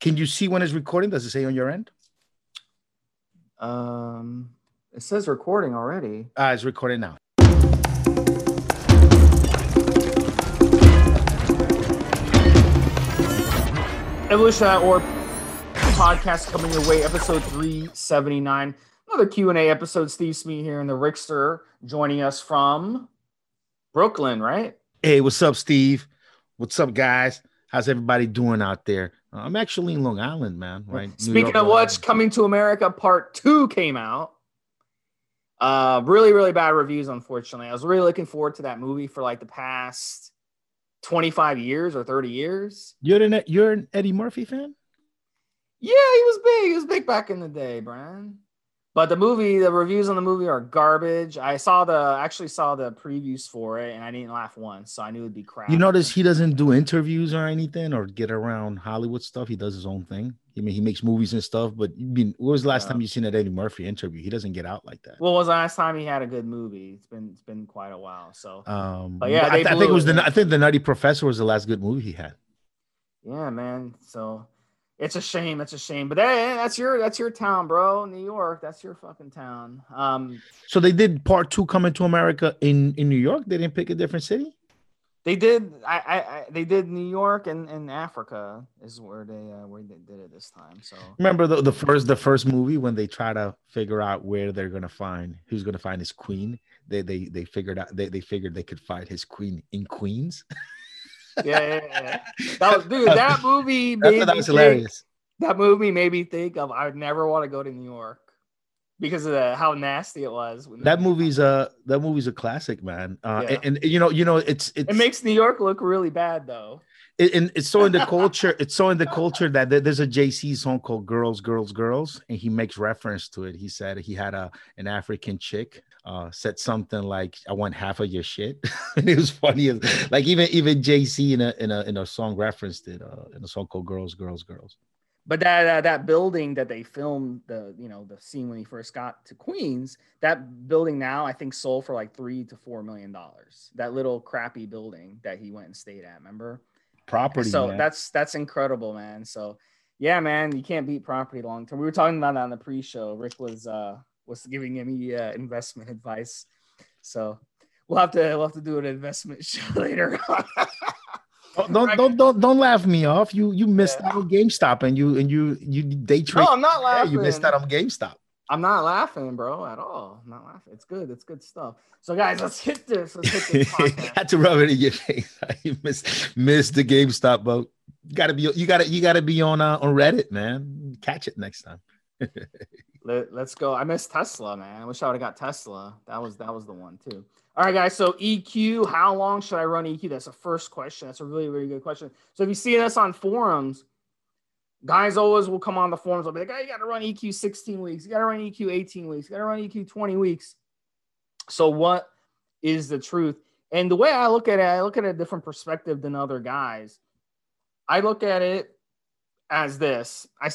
Can you see when it's recording? Does it say on your end? Um, it says recording already. Ah, it's recording now. Evolution.org podcast coming your way, episode 379. Another Q&A episode. Steve Smee here in the Rickster joining us from Brooklyn, right? Hey, what's up, Steve? What's up, guys? How's everybody doing out there? Uh, I'm actually in Long Island, man. Right. Speaking of which, Coming to America Part 2 came out. Uh, really, really bad reviews, unfortunately. I was really looking forward to that movie for like the past 25 years or 30 years. you're an you're an Eddie Murphy fan? Yeah, he was big. He was big back in the day, Brian. But the movie, the reviews on the movie are garbage. I saw the actually saw the previews for it, and I didn't laugh once, so I knew it'd be crap. You notice he doesn't do interviews or anything or get around Hollywood stuff. He does his own thing. I mean, he makes movies and stuff. But you mean, when was the last Yeah. time you seen that Eddie Murphy interview? He doesn't get out like that. When was the last time he had a good movie? It's been it's been quite a while. So Um, But yeah, I, th- I think it was the. I think the Nutty Professor was the last good movie he had. yeah, man. So it's a shame. It's a shame. But hey, that's your that's your town, bro. New York. That's your fucking town. Um, So they did part two coming to America in in New York. They didn't pick a different city. they did. I, I, I they did New York and, and Africa is where they uh, where they did it this time. So Remember the, the first the first movie when they try to figure out where they're gonna find who's gonna find his queen. They they they figured out they, they figured they could find his queen in Queens. yeah, yeah, yeah. That was, dude, that movie. Made that was think, hilarious. that movie made me think of I would never want to go to New York because of the, how nasty it was. That movie's a that movie's a classic, man. Uh, Yeah. and, and, you know you know it's it's it makes New York look really bad though. it, and it's so in the culture it's so in the culture that there's a Jay-Z song called girls girls girls and he makes reference to it he said he had a an african chick uh said something like i want half of your shit and it was funny like even even Jay-Z in a in a in a song referenced it uh in a song called girls girls girls But that uh, that building that they filmed the you know the scene when he first got to Queens, that building now I think sold for like three to four million dollars. That little crappy building that he went and stayed at, remember? property so man. that's that's incredible, man. So yeah, man, you can't beat property long term. We were talking about that on the pre-show. Rick was uh was giving me uh, investment advice. So we'll have to we'll have to do an investment show later. on. don't, don't don't don't don't laugh me off you you missed Yeah. out on gamestop and you and you you day trade no, I'm not laughing. you missed out on gamestop I'm not laughing, bro, at all. I'm not laughing. It's good. It's good stuff. So, guys, let's hit this. Let's hit this had to rub it in your face. you missed, missed the GameStop boat. You gotta be you gotta you gotta be on uh, on Reddit, man. Catch it next time. Let, us go. I missed Tesla, man. I wish I would have got Tesla. That was that was the one too. All right, guys. So EQ, how long should I run EQ? That's the first question. That's a really, really good question. So if you see us on forums, guys always will come on the forums. They'll be like, "Oh, you got to run EQ 16 weeks. You got to run EQ 18 weeks. You got to run EQ 20 weeks." So what is the truth? And the way I look at it, I look at a different perspective than other guys. I look at it as this. I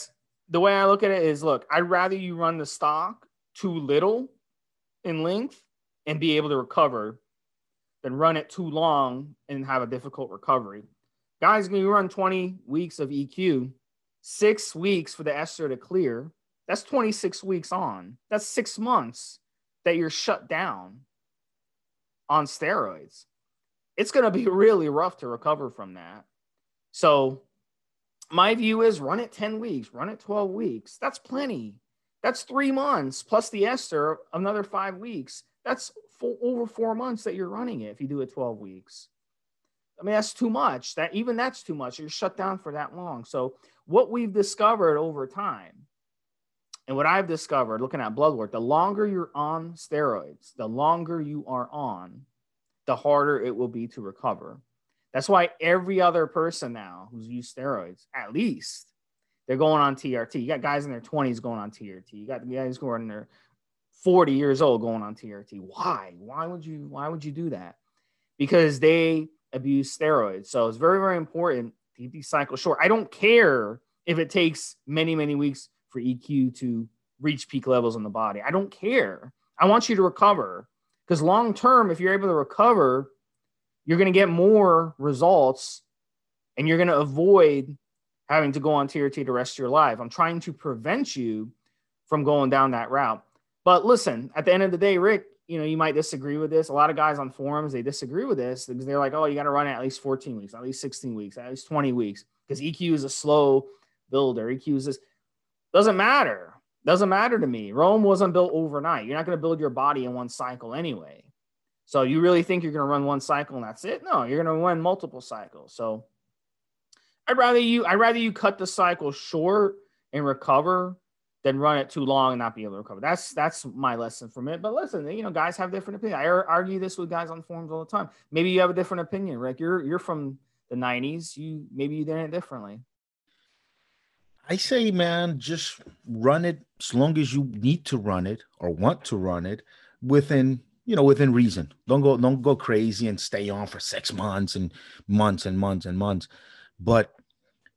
the way I look at it is look, I'd rather you run the stock too little in length and be able to recover than run it too long and have a difficult recovery. Guys, when you run 20 weeks of EQ, six weeks for the ester to clear, that's 26 weeks on. That's six months that you're shut down on steroids. It's going to be really rough to recover from that. So, my view is run it 10 weeks, run it 12 weeks. That's plenty. That's three months plus the ester, another five weeks. That's over four months that you're running it if you do it 12 weeks. I mean, that's too much. That even that's too much. You're shut down for that long. So, what we've discovered over time, and what I've discovered looking at blood work, the longer you're on steroids, the longer you are on, the harder it will be to recover. That's why every other person now who's used steroids, at least, they're going on TRT. You got guys in their 20s going on TRT. You got guys who are in their 40 years old going on TRT. Why? Why would you why would you do that? Because they abuse steroids. So it's very, very important to keep these cycles short. I don't care if it takes many, many weeks for EQ to reach peak levels in the body. I don't care. I want you to recover because long term, if you're able to recover, you're going to get more results and you're going to avoid having to go on TRT the rest of your life. I'm trying to prevent you from going down that route. But listen, at the end of the day, Rick, you know, you might disagree with this. A lot of guys on forums, they disagree with this because they're like, oh, you got to run at least 14 weeks, at least 16 weeks, at least 20 weeks, because EQ is a slow builder. EQ is this doesn't matter. Doesn't matter to me. Rome wasn't built overnight. You're not going to build your body in one cycle anyway. So you really think you're going to run one cycle and that's it? No, you're going to run multiple cycles. So I'd rather you I'd rather you cut the cycle short and recover than run it too long and not be able to recover. That's that's my lesson from it. But listen, you know, guys have different opinions. I argue this with guys on forums all the time. Maybe you have a different opinion, Rick. You're you're from the '90s. You maybe you did it differently. I say, man, just run it as long as you need to run it or want to run it within you know within reason. Don't go don't go crazy and stay on for six months and months and months and months. But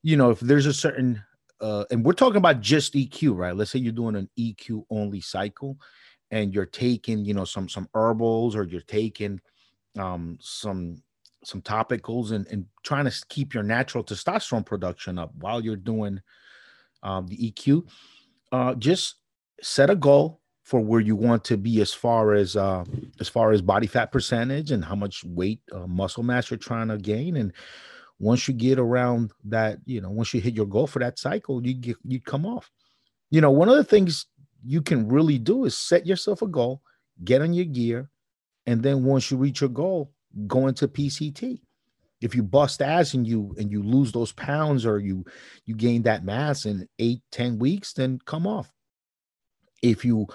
you know, if there's a certain uh, and we're talking about just EQ, right? Let's say you're doing an EQ only cycle and you're taking, you know, some some herbals or you're taking um some some topicals and, and trying to keep your natural testosterone production up while you're doing um, the EQ. Uh, just set a goal for where you want to be as far as uh, as far as body fat percentage and how much weight uh, muscle mass you're trying to gain and once you get around that, you know, once you hit your goal for that cycle, you get you come off. You know, one of the things you can really do is set yourself a goal, get on your gear, and then once you reach your goal, go into PCT. If you bust ass and you and you lose those pounds or you you gain that mass in eight ten weeks, then come off. If you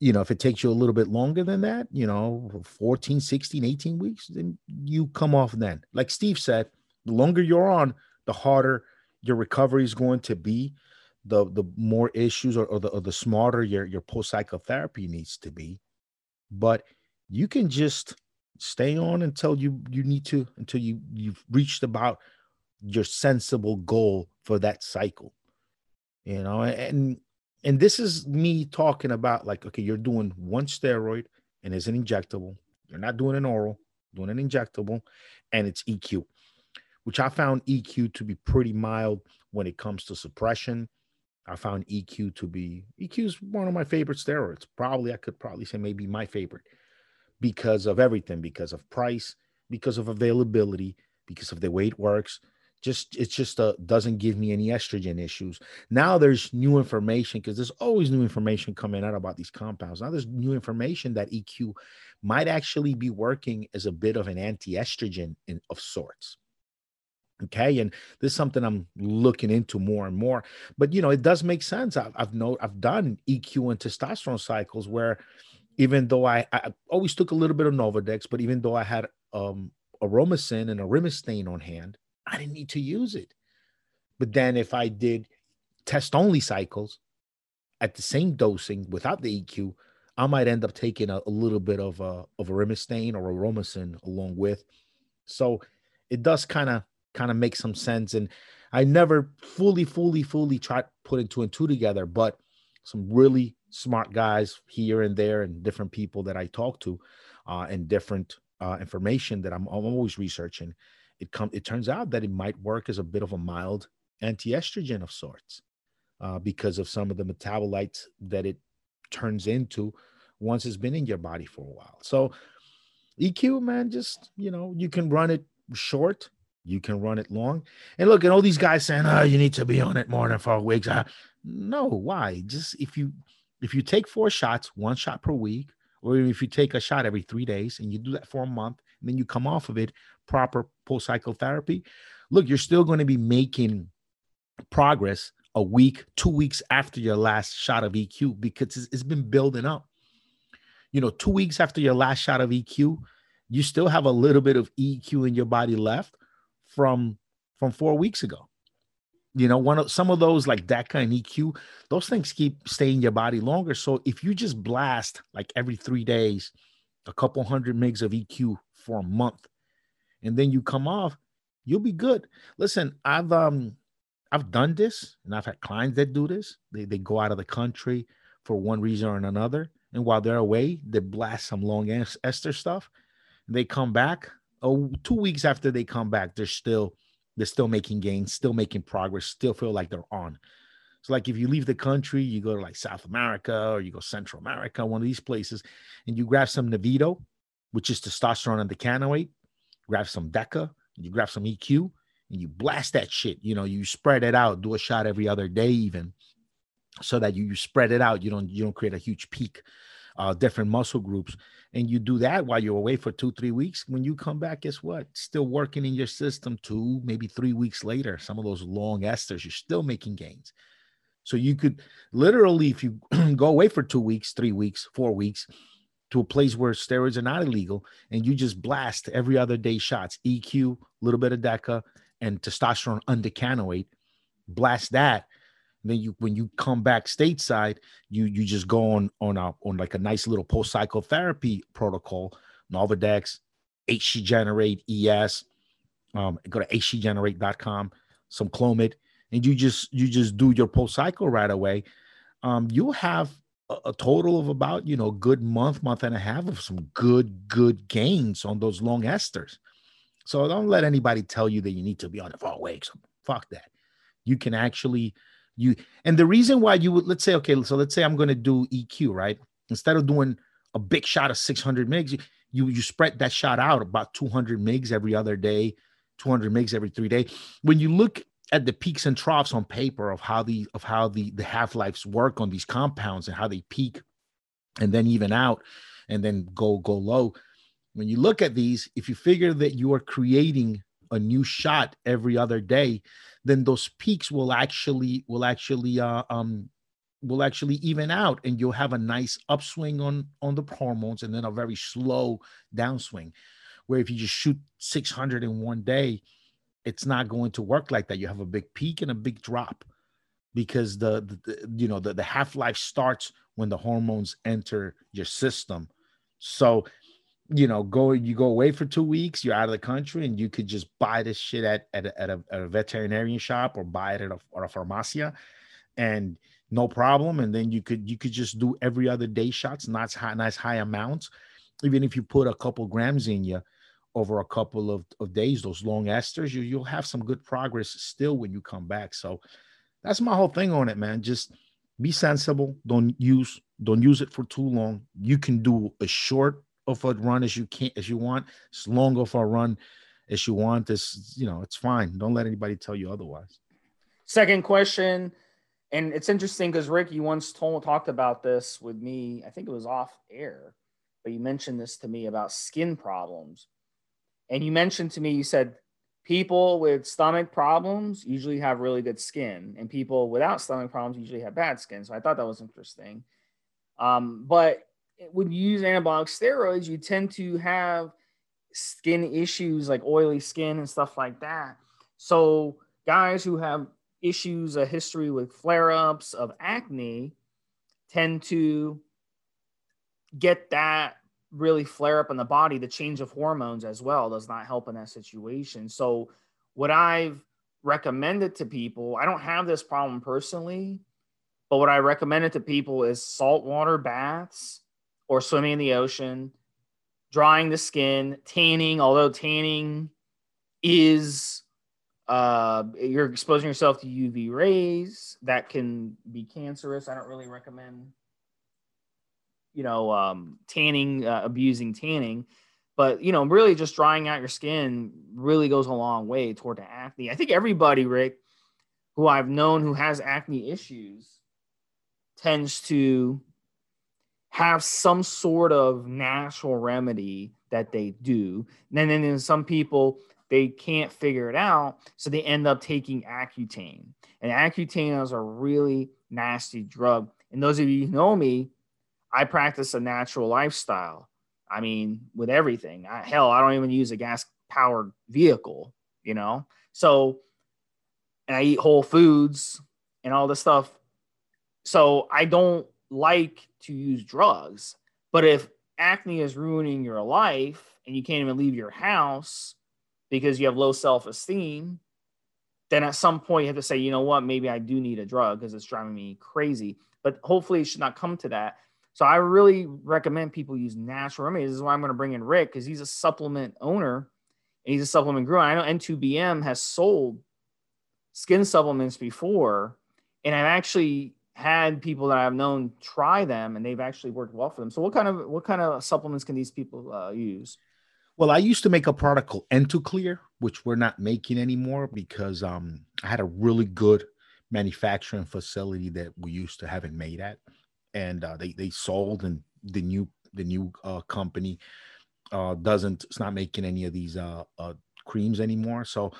you know, if it takes you a little bit longer than that, you know, 14, 16, 18 weeks, then you come off then. Like Steve said, the longer you're on, the harder your recovery is going to be. The the more issues or, or the or the smarter your your post cycle therapy needs to be. But you can just stay on until you you need to until you you've reached about your sensible goal for that cycle you know and and this is me talking about like okay you're doing one steroid and it's an injectable you're not doing an oral doing an injectable and it's eq which I found EQ to be pretty mild when it comes to suppression. I found EQ to be EQ is one of my favorite steroids. Probably I could probably say maybe my favorite because of everything, because of price, because of availability, because of the way it works. Just it just uh, doesn't give me any estrogen issues. Now there's new information because there's always new information coming out about these compounds. Now there's new information that EQ might actually be working as a bit of an anti-estrogen in, of sorts okay and this is something i'm looking into more and more but you know it does make sense i've i've, know, I've done eq and testosterone cycles where even though I, I always took a little bit of novadex but even though I had um Aromasin and Arimistane on hand, I didn't need to use it. But then if I did test only cycles at the same dosing without the EQ, I might end up taking a, a little bit of a of a Arimistane or a Aromasin along with. So it does kind of kind of make some sense. And I never fully, fully, fully tried putting two and two together, but some really smart guys here and there and different people that I talk to uh, and different uh, information that I'm, I'm always researching. It come it turns out that it might work as a bit of a mild anti-estrogen of sorts uh, because of some of the metabolites that it turns into once it's been in your body for a while. So EQ, man, just you know, you can run it short you can run it long. And look, at all these guys saying, "Oh, you need to be on it more than four weeks." Uh, no, why? Just if you if you take four shots, one shot per week, or if you take a shot every three days and you do that for a month, and then you come off of it, proper post cycle therapy, look, you're still going to be making progress a week, two weeks after your last shot of EQ because it's, it's been building up. You know, two weeks after your last shot of EQ, you still have a little bit of EQ in your body left from from four weeks ago. You know, one of some of those like DECA and EQ, those things keep staying in your body longer. So if you just blast like every three days, a couple hundred megs of EQ for a month, and then you come off, you'll be good. Listen, I've um I've done this and I've had clients that do this. They they go out of the country for one reason or another. And while they're away, they blast some long ester stuff. They come back oh, two weeks after they come back, they're still they're still making gains, still making progress, still feel like they're on. So, like if you leave the country, you go to like South America or you go Central America, one of these places, and you grab some Nebido, which is testosterone undecanoate, grab some Deca, you grab some EQ, and you blast that shit. You know, you spread it out, do a shot every other day, even so that you, you spread it out. You don't you don't create a huge peak, uh, different muscle groups, and you do that while you're away for two three weeks. When you come back, guess what? Still working in your system two maybe three weeks later. Some of those long esters, you're still making gains. So you could literally, if you go away for two weeks, three weeks, four weeks, to a place where steroids are not illegal, and you just blast every other day shots, EQ, a little bit of DECA, and testosterone undecanoate, blast that. then you, when you come back stateside, you you just go on on a on like a nice little post cycle therapy protocol, Novadex, HCGenerate ES. Um, go to hcgenerate.com, some Clomid, and you just you just do your post cycle right away, um, you'll have a, total of about you know good month, month and a half of some good good gains on those long esters. So don't let anybody tell you that you need to be on it for weeks. Fuck that. You can actually you and the reason why you would let's say okay, so let's say I'm going to do EQ right instead of doing a big shot of 600 mgs, you, you you spread that shot out about 200 mgs every other day, 200 mgs every three day When you look at the peaks and troughs on paper of how the of how the the half-lives work on these compounds and how they peak and then even out and then go go low. When you look at these if you figure that you are creating a new shot every other day then those peaks will actually will actually uh, um will actually even out and you'll have a nice upswing on on the hormones and then a very slow downswing where if you just shoot 600 in one day it's not going to work like that. You have a big peak and a big drop because the, the, the you know the, the half-life starts when the hormones enter your system. So, you know, go you go away for two weeks, you're out of the country, and you could just buy this shit at at a, at a, at a veterinarian shop or buy it at a, at a pharmacia, and no problem. And then you could you could just do every other day shots, not high, nice high amounts. Even if you put a couple grams in you, over a couple of, of days, those long esters, you, you'll have some good progress still when you come back. So that's my whole thing on it, man. Just be sensible. Don't use don't use it for too long. You can do as short of a run as you can as you want, as long of a run as you want. This, you know, it's fine. Don't let anybody tell you otherwise. Second question, and it's interesting because Rick, you once told talked about this with me. I think it was off air, but you mentioned this to me about skin problems and you mentioned to me, you said people with stomach problems usually have really good skin, and people without stomach problems usually have bad skin. So I thought that was interesting. Um, but when you use anabolic steroids, you tend to have skin issues like oily skin and stuff like that. So guys who have issues, a history with flare ups of acne, tend to get that really flare up in the body, the change of hormones as well does not help in that situation. So, what I've recommended to people, I don't have this problem personally, but what I recommended to people is saltwater baths or swimming in the ocean, drying the skin, tanning, although tanning is uh, you're exposing yourself to UV rays that can be cancerous. I don't really recommend you know, um, tanning, uh, abusing tanning. But, you know, really just drying out your skin really goes a long way toward the acne. I think everybody, Rick, who I've known who has acne issues tends to have some sort of natural remedy that they do. And then, then some people, they can't figure it out. So they end up taking Accutane. And Accutane is a really nasty drug. And those of you who know me, I practice a natural lifestyle. I mean, with everything. I, hell, I don't even use a gas powered vehicle, you know? So, and I eat whole foods and all this stuff. So I don't like to use drugs. But if acne is ruining your life and you can't even leave your house because you have low self esteem, then at some point you have to say, you know what, maybe I do need a drug because it's driving me crazy. But hopefully it should not come to that. So I really recommend people use natural remedies. This is why I'm going to bring in Rick because he's a supplement owner. and he's a supplement guru. I know N2BM has sold skin supplements before, and I've actually had people that I've known try them, and they've actually worked well for them. So, what kind of what kind of supplements can these people uh, use? Well, I used to make a product called N2Clear, which we're not making anymore because um, I had a really good manufacturing facility that we used to have it made at, and uh, they they sold, and the new the new uh, company uh, doesn't it's not making any of these uh, uh, creams anymore. So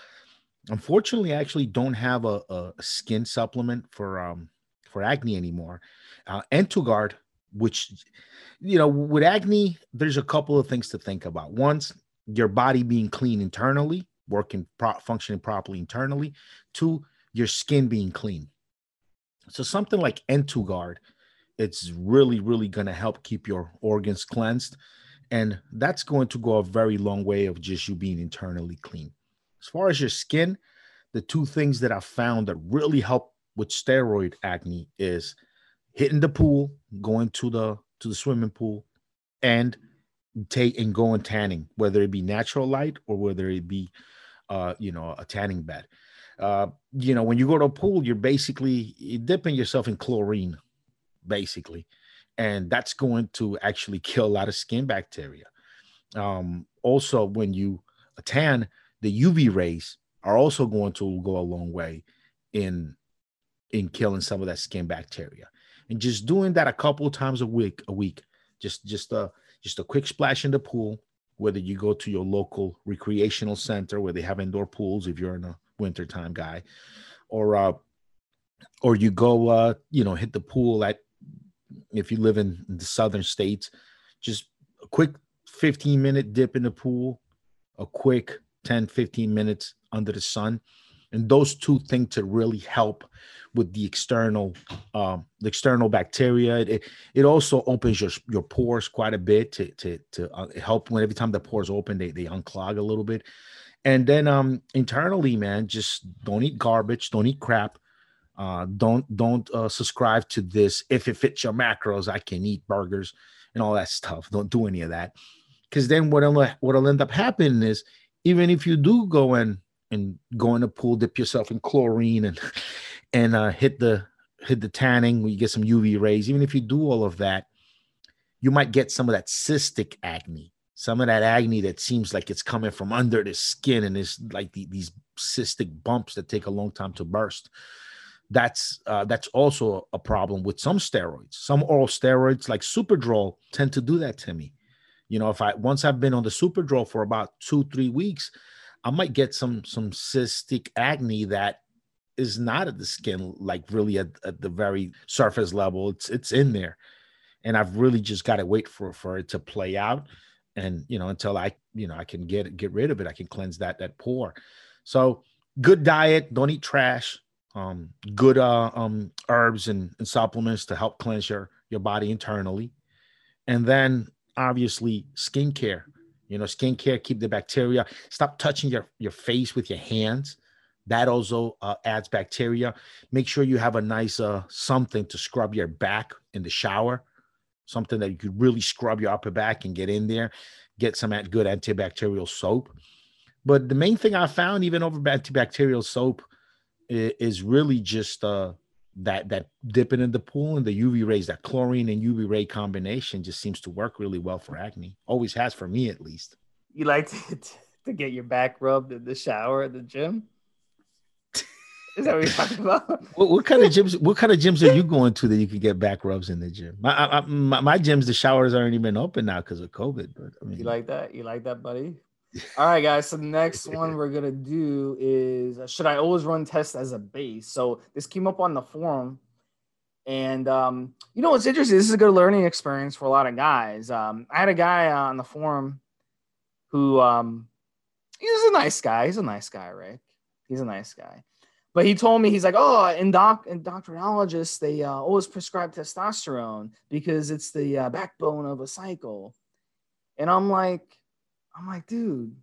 unfortunately, I actually don't have a, a skin supplement for um, for acne anymore. Uh, N2Guard, which you know, with acne, there's a couple of things to think about. Once your body being clean internally, working pro- functioning properly internally. Two, your skin being clean. So something like N2Guard, it's really, really going to help keep your organs cleansed. And that's going to go a very long way of just you being internally clean. As far as your skin, the two things that I found that really help with steroid acne is hitting the pool, going to the to the swimming pool, and take and going tanning, whether it be natural light or whether it be uh, you know, a tanning bed. Uh, you know, when you go to a pool, you're basically dipping yourself in chlorine, basically and that's going to actually kill a lot of skin bacteria. Um, also, when you tan, the UV rays are also going to go a long way in in killing some of that skin bacteria. And just doing that a couple times a week, a week, just just a just a quick splash in the pool. Whether you go to your local recreational center where they have indoor pools, if you're in a wintertime guy, or uh, or you go, uh, you know, hit the pool at if you live in the southern states, just a quick 15 minute dip in the pool, a quick 10, 15 minutes under the sun. And those two things to really help with the external, um, the external bacteria. It, it also opens your your pores quite a bit to to to uh, help when every time the pores open, they they unclog a little bit. And then um internally, man, just don't eat garbage, don't eat crap. Uh, don't don't uh, subscribe to this. If it fits your macros, I can eat burgers and all that stuff. Don't do any of that, because then what'll what'll end up happening is even if you do go in and go in the pool, dip yourself in chlorine and and uh, hit the hit the tanning, where you get some UV rays. Even if you do all of that, you might get some of that cystic acne, some of that acne that seems like it's coming from under the skin and it's like the, these cystic bumps that take a long time to burst that's uh, that's also a problem with some steroids. Some oral steroids like Superdrol tend to do that to me. You know, if I once I've been on the Superdrol for about two three weeks, I might get some some cystic acne that is not at the skin, like really at, at the very surface level. It's it's in there, and I've really just got to wait for for it to play out, and you know until I you know I can get get rid of it, I can cleanse that that pore. So good diet, don't eat trash um, good uh, um, herbs and, and, supplements to help cleanse your your body internally, and then obviously skincare. You know, skincare keep the bacteria. Stop touching your your face with your hands. That also uh, adds bacteria. Make sure you have a nice uh, something to scrub your back in the shower. Something that you could really scrub your upper back and get in there. Get some good antibacterial soap. But the main thing I found, even over antibacterial soap, is really just uh, that that dipping in the pool and the UV rays, that chlorine and UV ray combination just seems to work really well for acne. Always has for me at least. You like to, to get your back rubbed in the shower at the gym? Is that what you're talking about? what, what, kind of gyms? What kind of gyms are you going to that you can get back rubs in the gym? My I, my, my gyms, the showers aren't even open now because of COVID. But I mean, you like that? You like that, buddy? All right, guys. So the next one we're gonna do is uh, should I always run tests as a base? So this came up on the forum, and um, you know what's interesting? This is a good learning experience for a lot of guys. Um, I had a guy on the forum who um, he's a nice guy. He's a nice guy, Rick. He's a nice guy. But he told me he's like, oh, in doc endocrinologists they uh, always prescribe testosterone because it's the uh, backbone of a cycle, and I'm like I'm like, dude,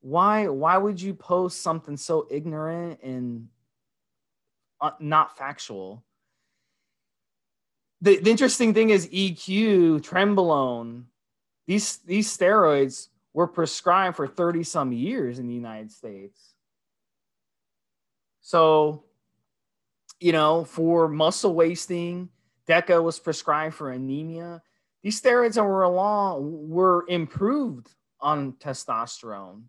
why why would you post something so ignorant and uh, not factual? The, the interesting thing is EQ, Trenbolone, these these steroids were prescribed for 30 some years in the United States. So, you know, for muscle wasting, DECA was prescribed for anemia. These steroids were along were improved on testosterone.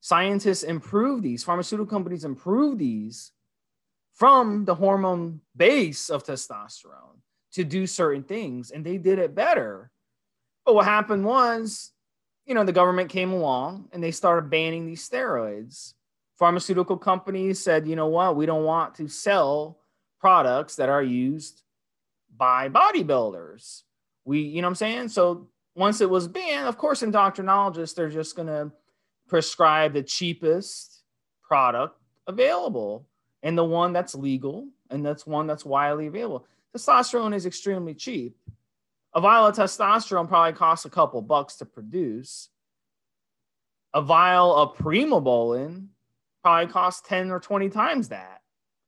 Scientists improved these, pharmaceutical companies improved these from the hormone base of testosterone to do certain things, and they did it better. But what happened was, you know, the government came along and they started banning these steroids. Pharmaceutical companies said, you know what, we don't want to sell products that are used by bodybuilders. We, you know what I'm saying? So once it was banned, of course, endocrinologists, they're just going to prescribe the cheapest product available and the one that's legal and that's one that's widely available. Testosterone is extremely cheap. A vial of testosterone probably costs a couple bucks to produce. A vial of primobolan probably costs 10 or 20 times that.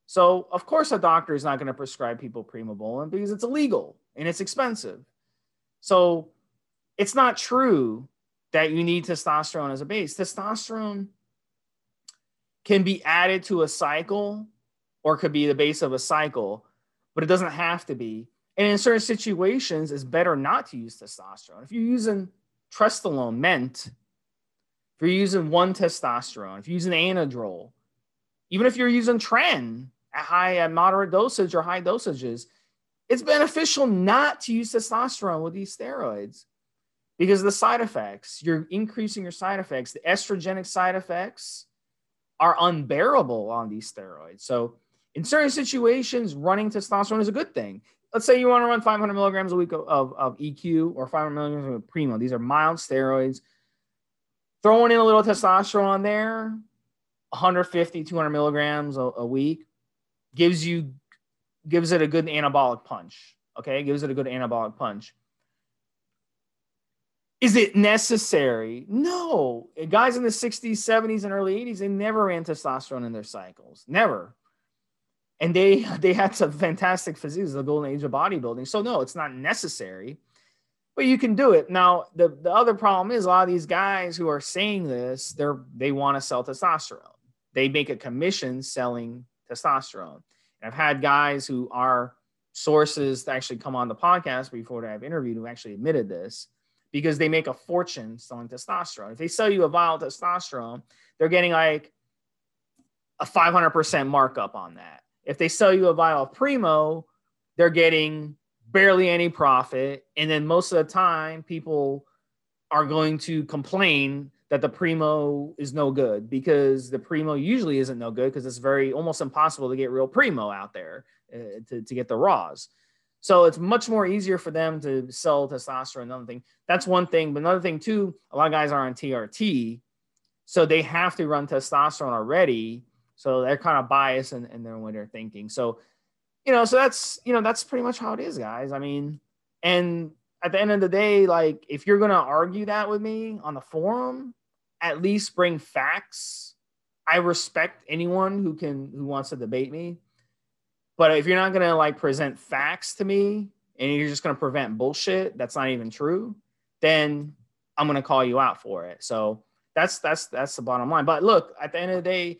So, of course, a doctor is not going to prescribe people primobolan because it's illegal and it's expensive. So, it's not true that you need testosterone as a base. Testosterone can be added to a cycle or could be the base of a cycle, but it doesn't have to be. And in certain situations, it's better not to use testosterone. If you're using trestolone, ment, if you're using one testosterone, if you're using anadrol, even if you're using tren at high, at moderate dosage or high dosages, it's beneficial not to use testosterone with these steroids because the side effects, you're increasing your side effects. The estrogenic side effects are unbearable on these steroids. So, in certain situations, running testosterone is a good thing. Let's say you want to run 500 milligrams a week of, of, of EQ or 500 milligrams of Primo. These are mild steroids. Throwing in a little testosterone on there, 150, 200 milligrams a, a week, gives you gives it a good anabolic punch. Okay, gives it a good anabolic punch. Is it necessary? No. Guys in the 60s, 70s, and early 80s, they never ran testosterone in their cycles. Never. And they they had some fantastic physiques, the golden age of bodybuilding. So no, it's not necessary, but you can do it. Now, the, the other problem is a lot of these guys who are saying this, they're they want to sell testosterone. They make a commission selling testosterone. I've had guys who are sources to actually come on the podcast before I've interviewed who actually admitted this because they make a fortune selling testosterone. If they sell you a vial of testosterone, they're getting like a 500% markup on that. If they sell you a vial of Primo, they're getting barely any profit. And then most of the time, people are going to complain that the Primo is no good because the Primo usually isn't no good because it's very almost impossible to get real Primo out there uh, to, to get the raws. So it's much more easier for them to sell testosterone. Another thing, that's one thing. But another thing too, a lot of guys are on TRT, so they have to run testosterone already. So they're kind of biased in, in their when they're thinking. So, you know, so that's you know that's pretty much how it is, guys. I mean, and at the end of the day, like if you're gonna argue that with me on the forum, at least bring facts. I respect anyone who can who wants to debate me but if you're not gonna like present facts to me and you're just gonna prevent bullshit that's not even true, then I'm gonna call you out for it. So that's that's that's the bottom line. But look, at the end of the day,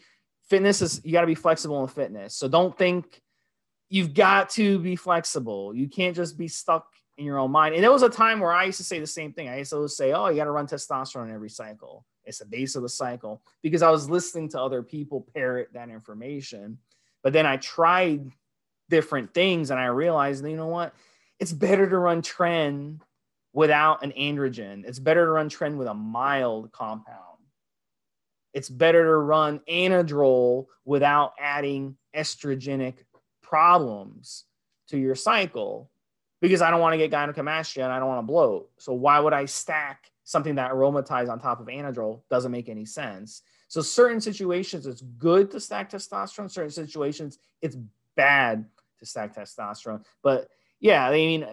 fitness is you got to be flexible in fitness. So don't think you've got to be flexible. You can't just be stuck in your own mind. And there was a time where I used to say the same thing. I used to say, "Oh, you got to run testosterone every cycle. It's the base of the cycle." Because I was listening to other people parrot that information. But then I tried different things and I realized, you know what? It's better to run tren without an androgen. It's better to run tren with a mild compound. It's better to run anadrol without adding estrogenic problems to your cycle because I don't want to get gynecomastia and I don't want to bloat. So why would I stack something that aromatized on top of anadrol? Doesn't make any sense. So certain situations it's good to stack testosterone. Certain situations it's bad to stack testosterone. But yeah, I mean,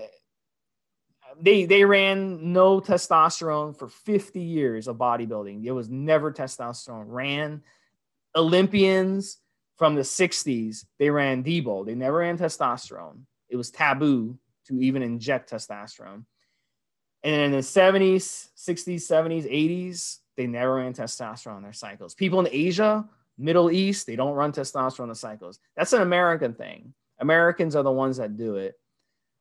they they ran no testosterone for 50 years of bodybuilding. It was never testosterone. Ran Olympians from the 60s. They ran Dbol. They never ran testosterone. It was taboo to even inject testosterone. And in the 70s, 60s, 70s, 80s, they never ran testosterone in their cycles. People in Asia, Middle East, they don't run testosterone in the cycles. That's an American thing. Americans are the ones that do it.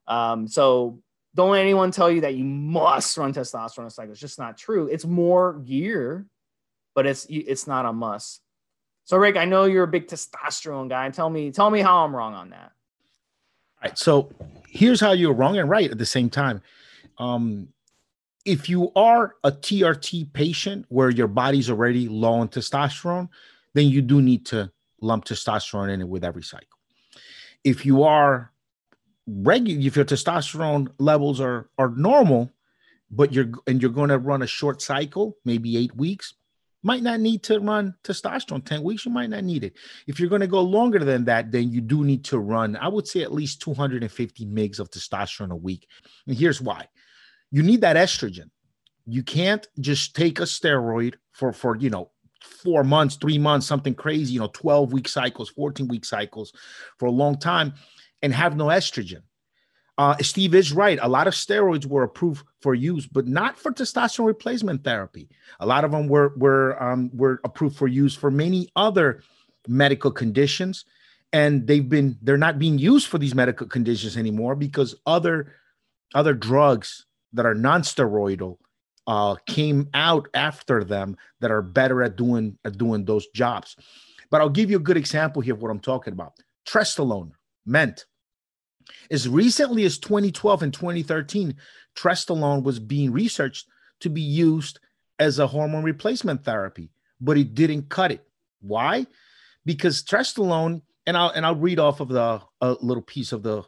Um, so don't let anyone tell you that you must run testosterone in the cycle. It's just not true. It's more gear, but it's it's not a must. So Rick, I know you're a big testosterone guy. Tell me, tell me how I'm wrong on that. All right. So here's how you're wrong and right at the same time. Um, if you are a TRT patient where your body's already low on testosterone, then you do need to lump testosterone in it with every cycle. If you are regular, if your testosterone levels are are normal, but you're and you're going to run a short cycle, maybe eight weeks, might not need to run testosterone. 10 weeks you might not need it. If you're going to go longer than that then you do need to run i would say at least 250 mgs of testosterone a week. And here's why you need that estrogen you can't just take a steroid for for you know four months three months something crazy you know 12 week cycles 14 week cycles for a long time and have no estrogen uh, Steve is right. A lot of steroids were approved for use, but not for testosterone replacement therapy. A lot of them were were um, were approved for use for many other medical conditions, and they've been they're not being used for these medical conditions anymore because other other drugs that are non-steroidal uh, came out after them that are better at doing at doing those jobs. But I'll give you a good example here of what I'm talking about. Trestolone, MENT as recently as 2012 and 2013, Trestolone was being researched to be used as a hormone replacement therapy, but it didn't cut it. Why? Because Trestolone, and I'll and I'll read off of the a little piece of the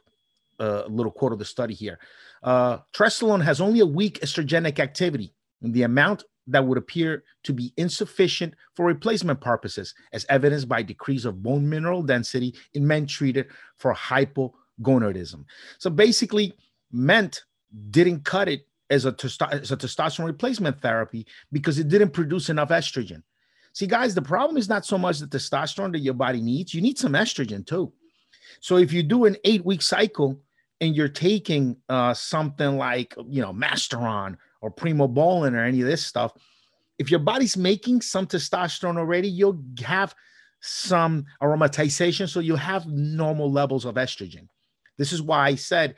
uh, little quote of the study here. Uh, Trestolone has only a weak estrogenic activity, and the amount that would appear to be insufficient for replacement purposes, as evidenced by decrease of bone mineral density in men treated for hypogonadism. So basically, Ment didn't cut it as a, testo- as a testosterone replacement therapy because it didn't produce enough estrogen. See, guys, the problem is not so much the testosterone that your body needs, you need some estrogen too. So if you do an eight week cycle and you're taking uh, something like, you know, Masteron or Primobolan or any of this stuff, if your body's making some testosterone already, you'll have some aromatization. So you have normal levels of estrogen. This is why I said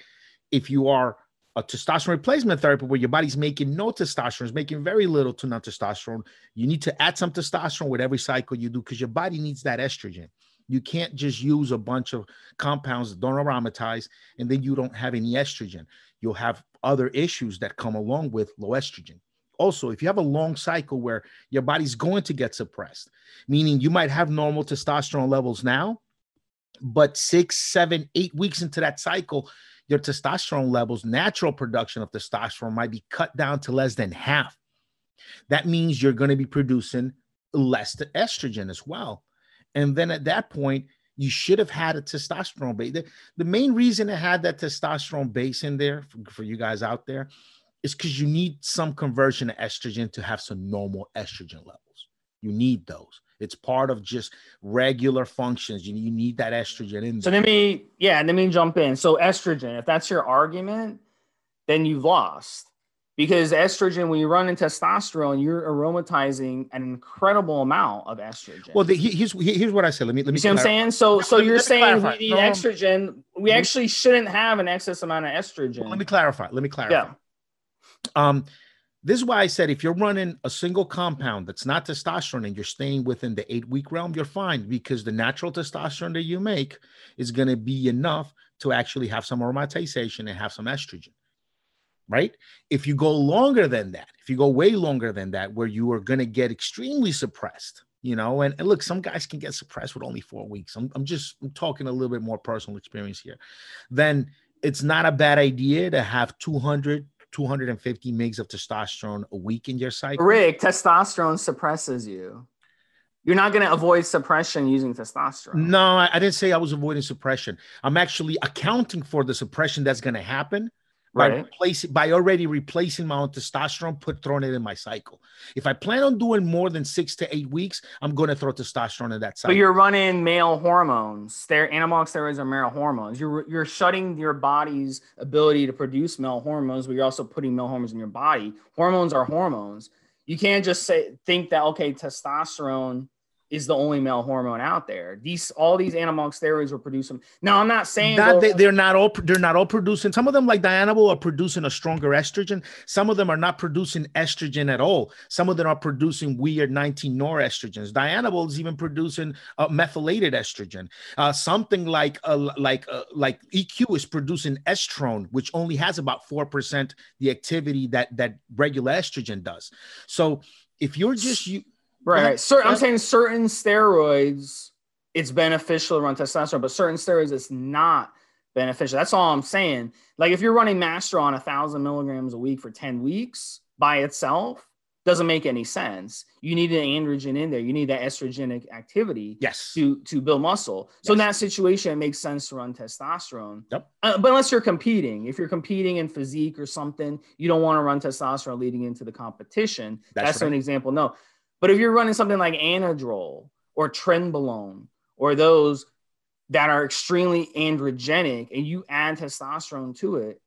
if you are a testosterone replacement therapy where your body's making no testosterone, is making very little to no testosterone, you need to add some testosterone with every cycle you do because your body needs that estrogen. You can't just use a bunch of compounds that don't aromatize and then you don't have any estrogen. You'll have other issues that come along with low estrogen. Also, if you have a long cycle where your body's going to get suppressed, meaning you might have normal testosterone levels now, but six, seven, eight weeks into that cycle, your testosterone levels, natural production of testosterone might be cut down to less than half. That means you're going to be producing less estrogen as well. And then at that point, you should have had a testosterone base. The, the main reason it had that testosterone base in there for, for you guys out there is because you need some conversion of estrogen to have some normal estrogen levels. You need those. It's part of just regular functions. You, you need that estrogen in there. So let me, yeah, let me jump in. So estrogen, if that's your argument, then you've lost because estrogen, when you run in testosterone, you're aromatizing an incredible amount of estrogen. Well, the, here's here's what I said. Let me let me. You see what I'm saying? So so you're saying we need no, estrogen. We actually shouldn't have an excess amount of estrogen. Well, let me clarify. Let me clarify. Yeah. Um, this is why I said if you're running a single compound that's not testosterone and you're staying within the eight week realm, you're fine because the natural testosterone that you make is going to be enough to actually have some aromatization and have some estrogen. Right? If you go longer than that, if you go way longer than that, where you are going to get extremely suppressed, you know, and, and, look, some guys can get suppressed with only four weeks. I'm, I'm just I'm talking a little bit more personal experience here. Then it's not a bad idea to have 200 250 mgs of testosterone a week in your cycle. Rick, testosterone suppresses you. You're not going to avoid suppression using testosterone. No, I, I didn't say I was avoiding suppression. I'm actually accounting for the suppression that's going to happen by Right. replacing by already replacing my own testosterone, put throwing it in my cycle. If I plan on doing more than six to eight weeks, I'm going to throw testosterone in that cycle. But you're running male hormones. Ster- anabolic steroids are male hormones. You're you're shutting your body's ability to produce male hormones, but you're also putting male hormones in your body. Hormones are hormones. You can't just say think that okay, testosterone is the only male hormone out there. These all these anabolic steroids were producing. Now I'm not saying Not, they, they're not all they're not all producing. Some of them, like Dianabol, are producing a stronger estrogen. Some of them are not producing estrogen at all. Some of them are producing weird 19 norestrogens. Dianabol is even producing uh, methylated estrogen. Uh, something like uh, like uh, like EQ is producing estrone, which only has about four percent the activity that that regular estrogen does. So if you're just you, Right. right. Certain, I'm saying certain steroids, it's beneficial to run testosterone, but certain steroids, it's not beneficial. That's all I'm saying. Like if you're running Masteron a thousand milligrams a week for 10 weeks by itself, doesn't make any sense. You need an androgen in there. You need that estrogenic activity yes, to to build muscle. So in that situation, it makes sense to run testosterone. Yep. Uh, but unless you're competing, if you're competing in physique or something, you don't want to run testosterone leading into the competition. That's That's, right. an example. No, but if you're running something like Anadrol or Trenbolone or those that are extremely androgenic, and you add testosterone to it.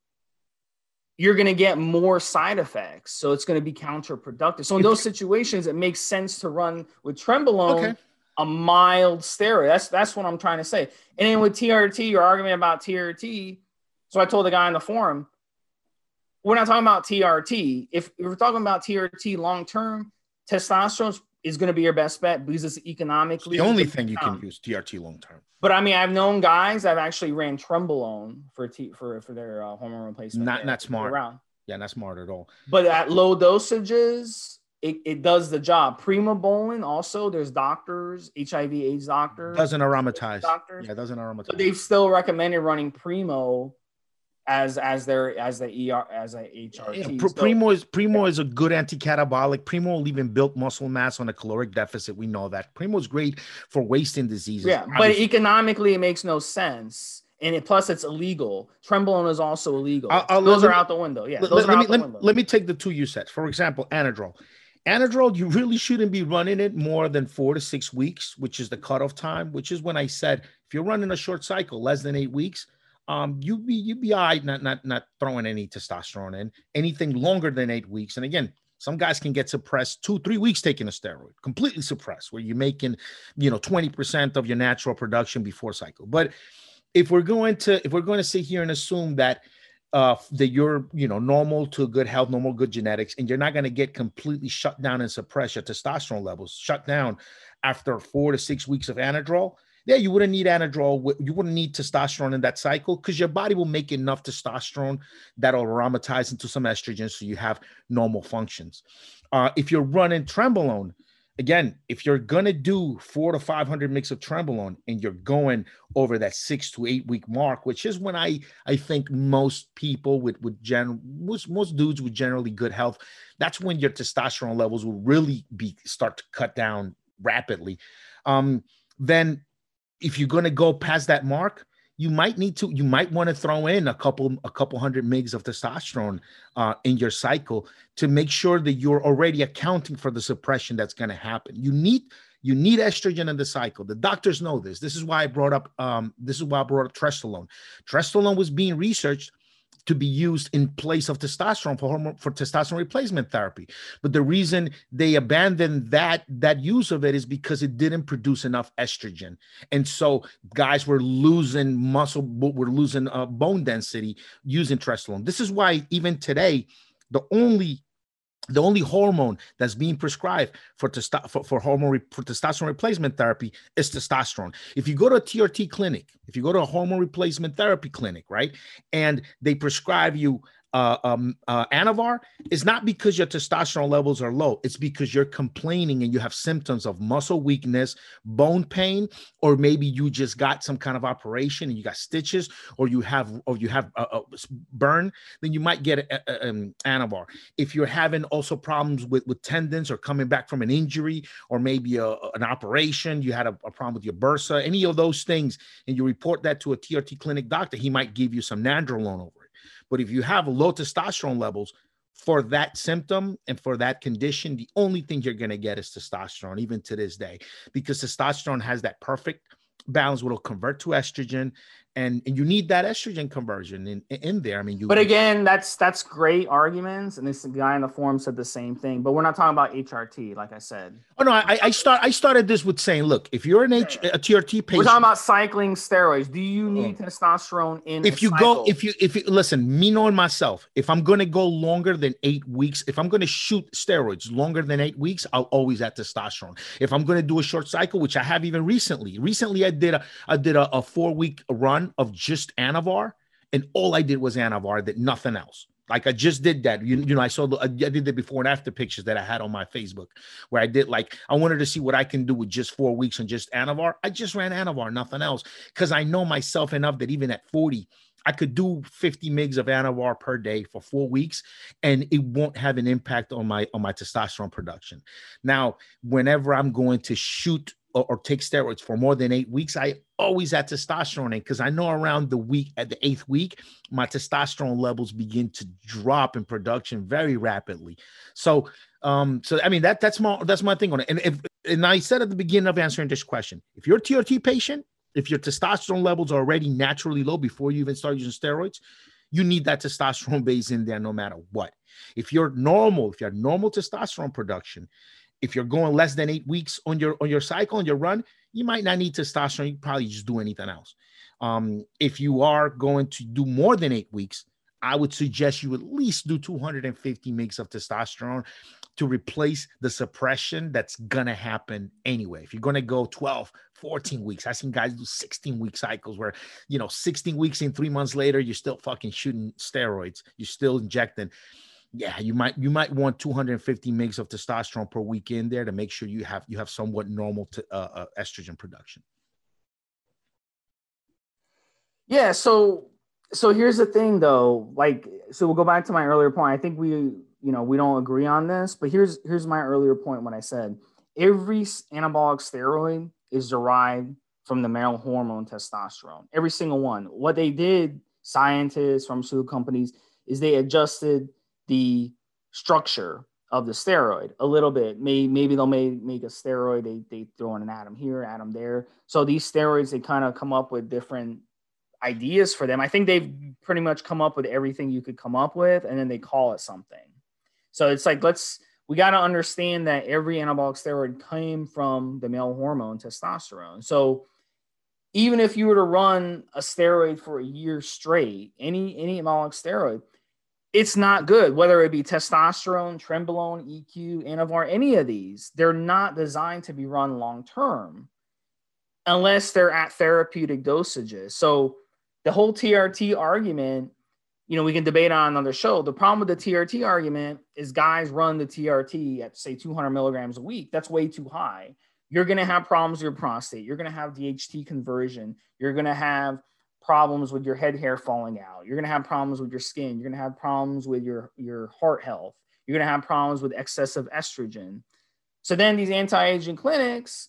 You're going to get more side effects. So it's going to be counterproductive. So in those situations, it makes sense to run with Trenbolone Okay. a mild steroid. That's that's what I'm trying to say. And then with TRT, your argument about TRT. So I told the guy in the forum, we're not talking about TRT. If, if we're talking about TRT long term, testosterone is going to be your best bet because it's economically the only thing you can use TRT long term. But I mean, I've known guys have actually ran Trenbolone for T, for for their uh, hormone replacement. Not- not smart. Around. Yeah, not smart at all. But at low dosages, it, it does the job. Primobolan also, there's doctors, HIV AIDS doctors, Doesn't aromatize. doctors. Yeah, doesn't aromatize. but they've still recommended running Primo as as their as the ER as a HRT. Yeah, Pr- So- Primo is Primo is a good anti-catabolic. Primo will even build muscle mass on a caloric deficit. We know that. Primo is great for wasting diseases. yeah, but economically it makes no sense. And it, plus, it's illegal. Trenbolone is also illegal. I'll- I'll- those let are out the window. Yeah, let, those let are me, out the window. let me take the two you said. For example, Anadrol. Anadrol, you really shouldn't be running it more than four to six weeks, which is the cutoff time. Which is when I said if you're running a short cycle, less than eight weeks, um, you be you be all right, not not not throwing any testosterone in. Anything longer than eight weeks, and again, some guys can get suppressed two, three weeks taking a steroid, completely suppressed, where you're making, you know, 20% of your natural production before cycle. But if we're going to if we're going to sit here and assume that uh that you're you know normal to good health normal good genetics and you're not going to get completely shut down and suppress your testosterone levels shut down after four to six weeks of anadrol yeah you wouldn't need anadrol you wouldn't need testosterone in that cycle because your body will make enough testosterone that'll aromatize into some estrogen so you have normal functions uh if you're running trenbolone again, if you're gonna do four to five hundred mix of trenbolone and you're going over that six to eight week mark, which is when I I think most people with with gen most most dudes with generally good health, that's when your testosterone levels will really be start to cut down rapidly. Um, then if you're gonna go past that mark, you might need to you might want to throw in a couple a couple hundred mgs of testosterone uh, in your cycle to make sure that you're already accounting for the suppression that's going to happen. You need you need estrogen in the cycle. The doctors know this. This is why I brought up um, this is why I brought up trestolone. Trestolone was being researched to be used in place of testosterone for hormone for testosterone replacement therapy. But the reason they abandoned that that use of it is because it didn't produce enough estrogen, and so guys were losing muscle, were losing uh, bone density using trestolone. This is why even today, the only the only hormone that's being prescribed for, testo- for, for hormone re- for testosterone replacement therapy is testosterone. If you go to a TRT clinic, if you go to a hormone replacement therapy clinic, right, and they prescribe you uh, um, uh, Anavar, is not because your testosterone levels are low. It's because you're complaining and you have symptoms of muscle weakness, bone pain, or maybe you just got some kind of operation and you got stitches, or you have or you have a, a burn. Then you might get a, a, um, Anavar if you're having also problems with, with tendons or coming back from an injury or maybe a, an operation, you had a, problem with your bursa, any of those things, and you report that to a TRT clinic doctor, he might give you some nandrolone over. But if you have low testosterone levels, for that symptom and for that condition, the only thing you're going to get is testosterone, even to this day, because testosterone has that perfect balance, will convert to estrogen and, and you need that estrogen conversion in, in there. I mean, you. But again, that's that's great arguments, and this guy in the forum said the same thing. But we're not talking about HRT, like I said. Oh no, I, I start I started this with saying, look, if you're an H, a TRT patient, we're talking about cycling steroids. Do you need oh. testosterone in? If you cycle? go, if you if you listen, me knowing myself, if I'm going to go longer than eight weeks, if I'm going to shoot steroids longer than eight weeks, I'll always add testosterone. If I'm going to do a short cycle, which I have even recently, recently I did a I did a, a four week run of just Anavar, and all I did was Anavar, that nothing else. Like I just did that. You, you know, I saw the, I did the before and after pictures that I had on my Facebook, where I did like I wanted to see what I can do with just four weeks on just Anavar. I just ran Anavar, nothing else, because I know myself enough that even at 40, I could do 50 migs of Anavar per day for four weeks, and it won't have an impact on my on my testosterone production. Now, whenever I'm going to shoot or, or, take steroids for more than eight weeks, I always add testosterone in because I know around the week at the eighth week, my testosterone levels begin to drop in production very rapidly. So, um, so I mean that that's my that's my thing on it. And if and I said at the beginning of answering this question, if you're a TRT patient, if your testosterone levels are already naturally low before you even start using steroids, you need that testosterone base in there no matter what. If you're normal, if you have normal testosterone production, if you're going less than eight weeks on your on your cycle on your run, you might not need testosterone. You probably just do anything else. Um, if you are going to do more than eight weeks, I would suggest you at least do 250 mgs of testosterone to replace the suppression that's gonna happen anyway. If you're gonna go 12, 14 weeks, I've seen guys do 16 week cycles where you know 16 weeks in three months later, you're still fucking shooting steroids, you're still injecting yeah, you might you might want 250 mgs of testosterone per week in there to make sure you have you have somewhat normal to, uh, uh, estrogen production. Yeah, so so here's the thing though, like so we'll go back to my earlier point. I think we you know we don't agree on this, but here's here's my earlier point when I said every anabolic steroid is derived from the male hormone testosterone. Every single one. What they did, scientists, pharmaceutical companies, is they adjusted the structure of the steroid a little bit. Maybe maybe they'll make, make a steroid, they, they throw in an atom here, atom there. So these steroids, they kind of come up with different ideas for them. I think they've pretty much come up with everything you could come up with, and then they call it something. So it's like, let's, we got to understand that every anabolic steroid came from the male hormone testosterone. So even if you were to run a steroid for a year straight, any any anabolic steroid, it's not good, whether it be testosterone, trenbolone, EQ, Anavar, any of these. They're not designed to be run long term unless they're at therapeutic dosages. So the whole TRT argument, you know, we can debate on another show. The problem with the TRT argument is guys run the TRT at say 200 milligrams a week. That's way too high. You're going to have problems with your prostate. You're going to have DHT conversion. You're going to have problems with your head hair falling out. You're going to have problems with your skin. You're going to have problems with your, your heart health. You're going to have problems with excessive estrogen. So then these anti-aging clinics,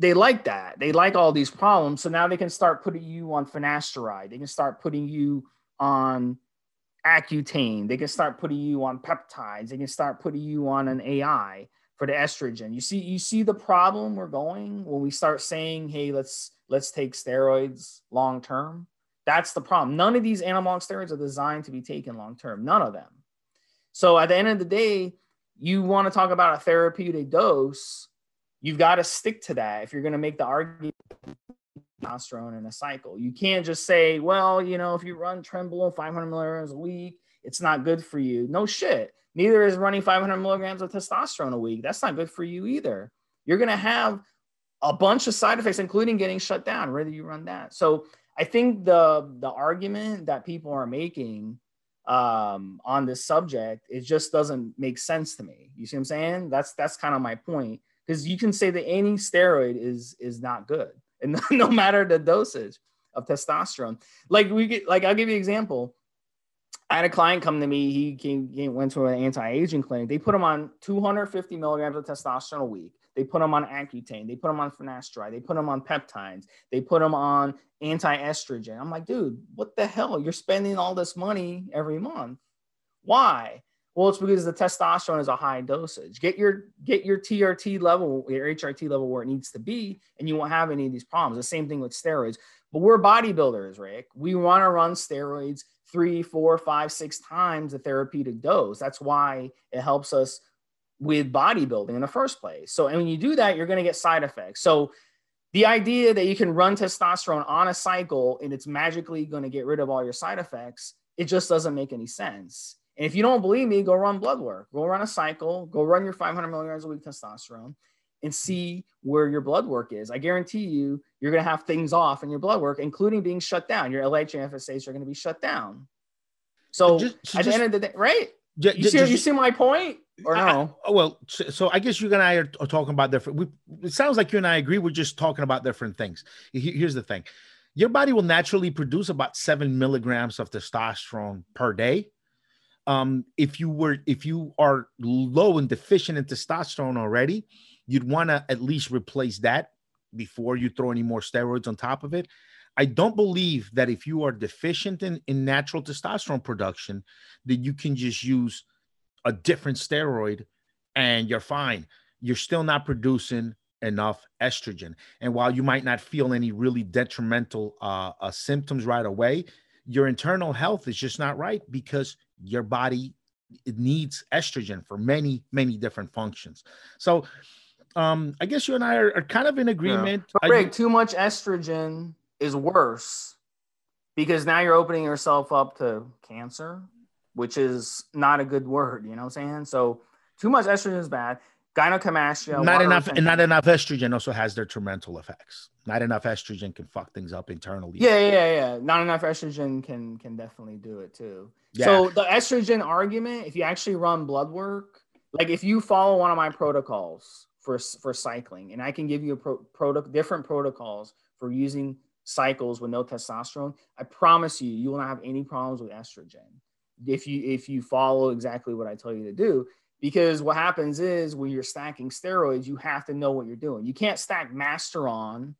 they like that. They like all these problems. So now they can start putting you on finasteride. They can start putting you on Accutane. They can start putting you on peptides. They can start putting you on an AI for the estrogen. You see, you see the problem we're going when we start saying, hey, let's let's take steroids long term. That's the problem. None of these anabolic steroids are designed to be taken long term. None of them. So at the end of the day, you want to talk about a therapeutic dose, you've got to stick to that if you're going to make the argument testosterone in a cycle. You can't just say, well, you know, if you run Trenbolone 500 milligrams a week, it's not good for you. No shit. Neither is running 500 milligrams of testosterone a week. That's not good for you either. You're going to have a bunch of side effects, including getting shut down, whether you run that. So I think the the argument that people are making um, on this subject, it just doesn't make sense to me. You see what I'm saying? That's that's kind of my point. Because you can say that any steroid is is not good, and no, matter the dosage of testosterone. Like we get, like I'll give you an example. I had a client come to me. He came, he went to an anti-aging clinic. They put him on 250 milligrams of testosterone a week. They put him on Accutane. They put him on finasteride. They put him on peptides. They put him on anti-estrogen. I'm like, dude, what the hell? You're spending all this money every month. Why? Well, it's because the testosterone is a high dosage. Get your get your TRT level, your HRT level where it needs to be, and you won't have any of these problems. The same thing with steroids. But we're bodybuilders, Rick. We want to run steroids three, four, five, six times the therapeutic dose. That's why it helps us with bodybuilding in the first place. So, and when you do that, you're going to get side effects. So, the idea that you can run testosterone on a cycle and it's magically going to get rid of all your side effects, it just doesn't make any sense. And if you don't believe me, go run blood work, go run a cycle, go run your 500 milligrams a week testosterone and see where your blood work is. I guarantee you, you're going to have things off in your blood work, including being shut down. Your LH and FSH are going to be shut down. So, just, so at just, the end of the day, right? Just, you, see, you see my point or no? I, well, so, so, I guess you and I are, are talking about different. We, it sounds like you and I agree. We're just talking about different things. Here's the thing: your body will naturally produce about seven milligrams of testosterone per day um, if you were if you are low and deficient in testosterone already, you'd want to at least replace that before you throw any more steroids on top of it. I don't believe that if you are deficient in, in natural testosterone production, that you can just use a different steroid and you're fine. You're still not producing enough estrogen. And while you might not feel any really detrimental uh, uh, symptoms right away, your internal health is just not right because your body needs estrogen for many many different functions so um i guess you and i are, are kind of in agreement yeah. Rick, too much estrogen is worse because now you're opening yourself up to cancer which is not a good word you know what i'm saying so too much estrogen is bad gynecomastia. Not enough, and not enough estrogen also has their detrimental effects. Not enough estrogen can fuck things up internally. Yeah, yeah, yeah. Not enough estrogen can can definitely do it too. Yeah. So the estrogen argument, if you actually run blood work, like if you follow one of my protocols for for cycling, and I can give you a pro, pro different protocols for using cycles with no testosterone, I promise you, you will not have any problems with estrogen if you if you follow exactly what I tell you to do because what happens is when you're stacking steroids, you have to know what you're doing. You can't stack Masteron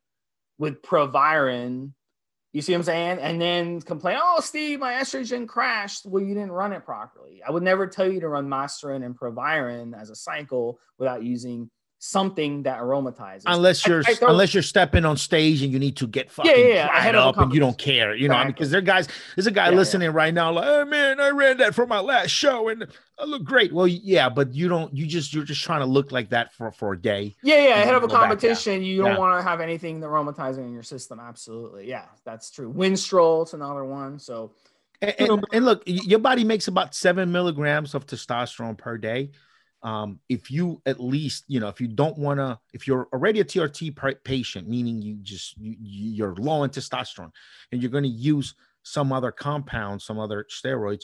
with Proviron. You see what I'm saying? And then complain, oh, Steve, my estrogen crashed. Well, you didn't run it properly. I would never tell you to run Masteron and Proviron as a cycle without using something that aromatizes. Unless you're I, I unless you're stepping on stage and you need to get fucking yeah, yeah, yeah. up and you don't care, you know, exactly. because there guys, there's a guy yeah, listening right now, like, oh man, I ran that for my last show and I look great. Well, yeah, but you don't, you just you're just trying to look like that for for a day. Yeah, yeah. Ahead of a competition, you don't want to have anything aromatizing in your system. Absolutely, yeah, that's true. Winstrol, it's another one. So. And, and, and look, your body makes about seven milligrams of testosterone per day um, if you at least you know if you don't want to if you're already a trt patient meaning you just you, you're low in testosterone and you're going to use some other compound some other steroids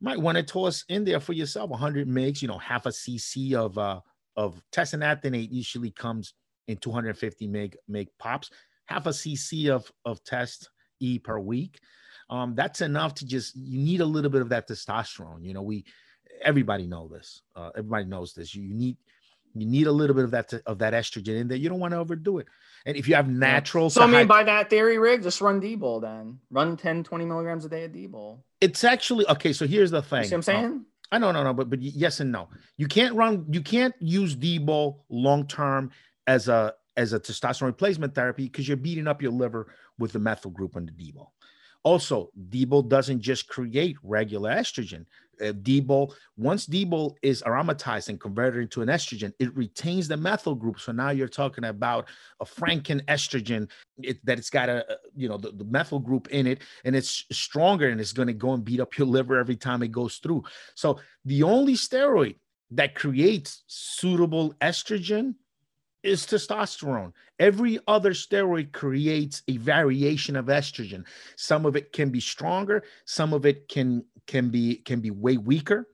you might want to toss in there for yourself 100 mgs you know half a cc of uh of testosterone usually comes in 250 meg meg pops half a cc of of test e per week. Um that's enough to just you need a little bit of that testosterone you know we everybody know this. Uh, everybody knows this. You, you need you need a little bit of that to, of that estrogen in there. You don't want to overdo it. And if you have natural, so I mean, by that theory, Rick, just run D-bol then. Run 10, 20 milligrams a day of D-bol. It's actually okay. So here's the thing. You see what I'm saying? Uh, I know, no, no, but but yes and no. You can't run. You can't use D-bol long term as a as a testosterone replacement therapy because you're beating up your liver with the methyl group on the D-bol. Also, D-bol doesn't just create regular estrogen uh, D-bol, once D-bol is aromatized and converted into an estrogen, it retains the methyl group. So now you're talking about a Franken estrogen it, that it's got a, you know, the, the methyl group in it and it's stronger and it's going to go and beat up your liver every time it goes through. So the only steroid that creates suitable estrogen is testosterone. Every other steroid creates a variation of estrogen. Some of it can be stronger, some of it can can be can be way weaker.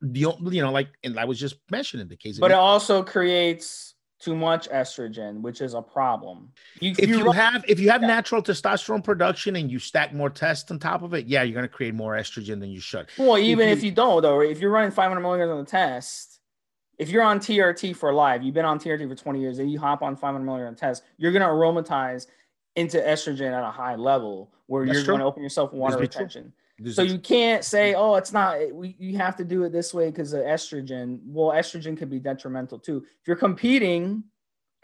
The you know, like and I was just mentioning the case, but it also creates too much estrogen, which is a problem. You, if you, have if you have natural testosterone production and you stack more tests on top of it, yeah, you're going to create more estrogen than you should. Well, even if you, if you don't, though, if you're running 500 milligrams on the test, if you're on TRT for life, you've been on TRT for 20 years, and you hop on 500 milligram test, you're going to aromatize into estrogen at a high level where That's you're true. going to open yourself water That's retention. So you can't say, oh, it's not. We, you have to do it this way because of estrogen. Well, estrogen could be detrimental too. If you're competing,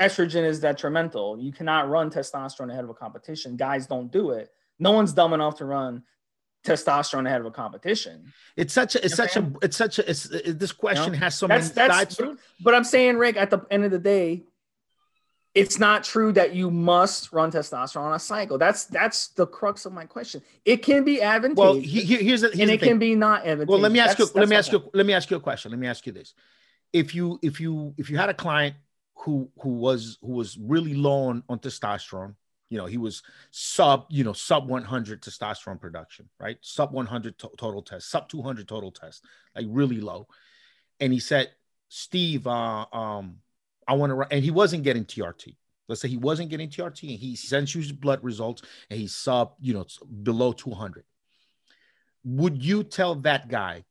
estrogen is detrimental. You cannot run testosterone ahead of a competition. Guys don't do it. No one's dumb enough to run testosterone ahead of a competition. it's such a it's You know such a it's such a it's, it- this question has so That's many that's. sides. But I'm saying, Rick, at the end of the day, it's not true that you must run testosterone on a cycle. That's that's the crux of my question. It can be advantageous, Well, he, he- here's the, here's and it thing. can be not advantageous. well let me ask you That's- let me ask you let me ask you a question let me ask you this if you if you if you had a client who who was who was really low on, on testosterone you know he was sub you know sub 100 testosterone production right? Sub 100 to- total test sub 200 total test like really low. And he said steve uh um i want to and he wasn't getting trt let's say he wasn't getting trt and he sends you his blood results and he's sub you know below 200 would you tell that guy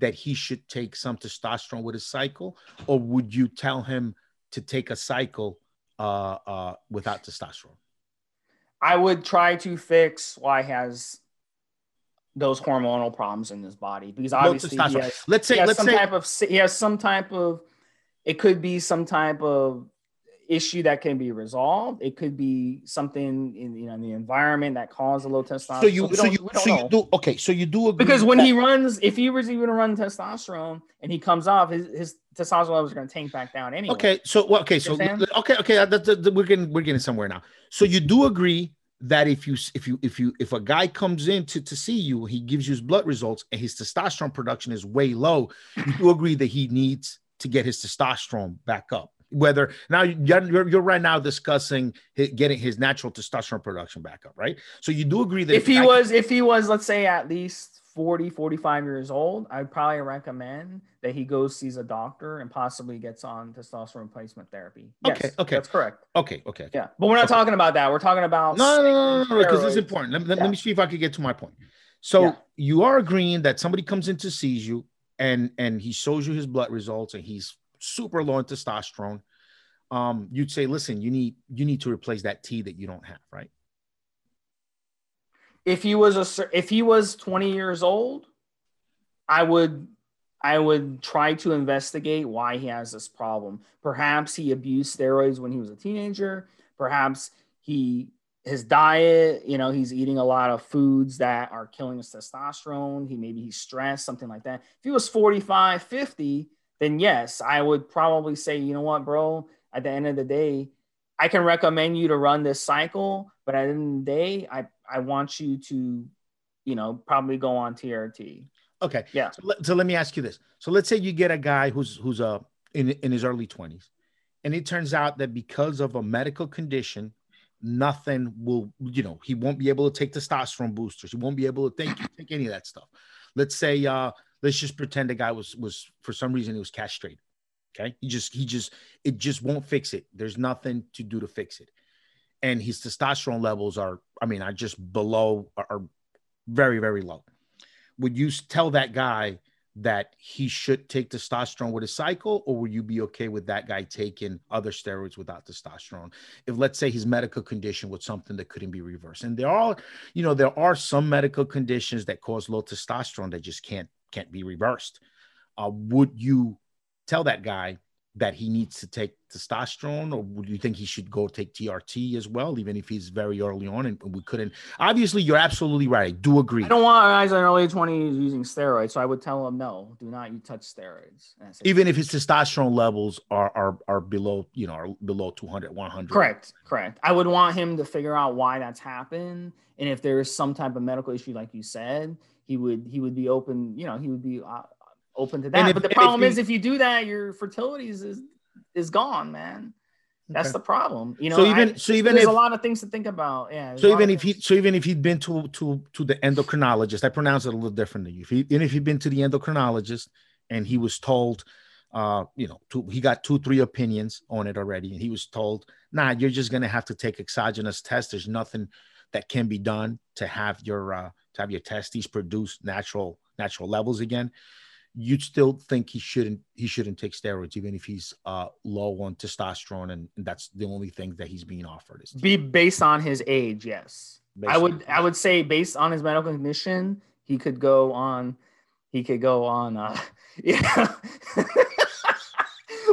that he should take some testosterone with his cycle, or would you tell him to take a cycle uh, uh, without testosterone? I would try to fix why he has those hormonal problems in his body because obviously has, let's say, let's some say, type of he has some type of it could be some type of issue that can be resolved. It could be something in you know in the environment that caused a low testosterone. so you, so don't- you, so know. you do okay. So you do agree because when that- he runs, if he was even to run testosterone and he comes off, his, his testosterone levels are going to tank back down anyway. Okay, so well, okay, so okay, okay, that, that, that- we're getting we're getting somewhere now. So you do agree that if you if you if you if a guy comes in to, to see you, he gives you his blood results and his testosterone production is way low, you do agree that he needs to get his testosterone back up. Whether now you're, you're, right now discussing getting his natural testosterone production back up, right? So you do agree that if he I- was if he was let's say at least 40 45 years old i'd probably recommend that he goes sees a doctor and possibly gets on testosterone replacement therapy yes, Okay, okay. that's correct okay, okay, okay. yeah but we're not Okay. talking about that we're talking about No, no, no, no, no, because this is important. Let, let- Yeah. let me see if I could get to my point. So Yeah. you are agreeing that somebody comes in to sees you and and he shows you his blood results and he's super low in testosterone. Um, you'd say, listen, you need you need to replace that T that you don't have, right? if he was a if he was 20 years old i would i would try to investigate why he has this problem perhaps he abused steroids when he was a teenager perhaps he his diet you know he's eating a lot of foods that are killing his testosterone he maybe he's stressed something like that if he was 45 50 then yes i would probably say you know what bro at the end of the day I can recommend you to run this cycle, but at the end of the day, I, I want you to, you know, probably go on TRT. Okay. Yeah. So let, so let me ask you this. So let's say you get a guy who's who's uh in in his early 20s, and it turns out that because of a medical condition, nothing will, you know, he won't be able to take testosterone boosters. He won't be able to take, take any of that stuff. Let's say uh let's just pretend the guy was was for some reason he was castrated. Okay. He just he just it just won't fix it. There's nothing to do to fix it. And his testosterone levels are, I mean, are just below are, very, very low would you tell that guy that he should take testosterone with his cycle, or would you be okay with that guy taking other steroids without testosterone? If let's say his medical condition was something that couldn't be reversed, and there are, you know, there are some medical conditions that cause low testosterone that just can't can't be reversed. Uh, would you tell that guy that he needs to take testosterone, or would you think he should go take TRT as well, even if he's very early on and we couldn't? Obviously, you're absolutely right. I do agree. I don't want guys in early 20s using steroids, so I would tell him no, do not you touch steroids. And I say, even if his testosterone levels are are are below you know are below 200 100 correct, correct. I would want him to figure out why that's happened, and if there is some type of medical issue, like you said, he would he would be open. You know, he would be uh, open to that. if- but the if problem he- is, if you do that, your fertility is is, gone, man. That's Okay. the problem. You know, So even- I- so even there's if- a lot of things to think about. Yeah. so even if he so even if he'd been to to to the endocrinologist i pronounce it a little different than you if he and if he'd been to the endocrinologist and he was told uh you know two, he got two three opinions on it already and he was told nah you're just gonna have to take exogenous tests there's nothing that can be done to have your uh to have your testes produce natural natural levels again you'd still think he shouldn't he shouldn't take steroids even if he's uh low on testosterone and, and that's the only thing that he's being offered is be based on his age yes. Based i would i would say based on his medical condition he could go on he could go on uh yeah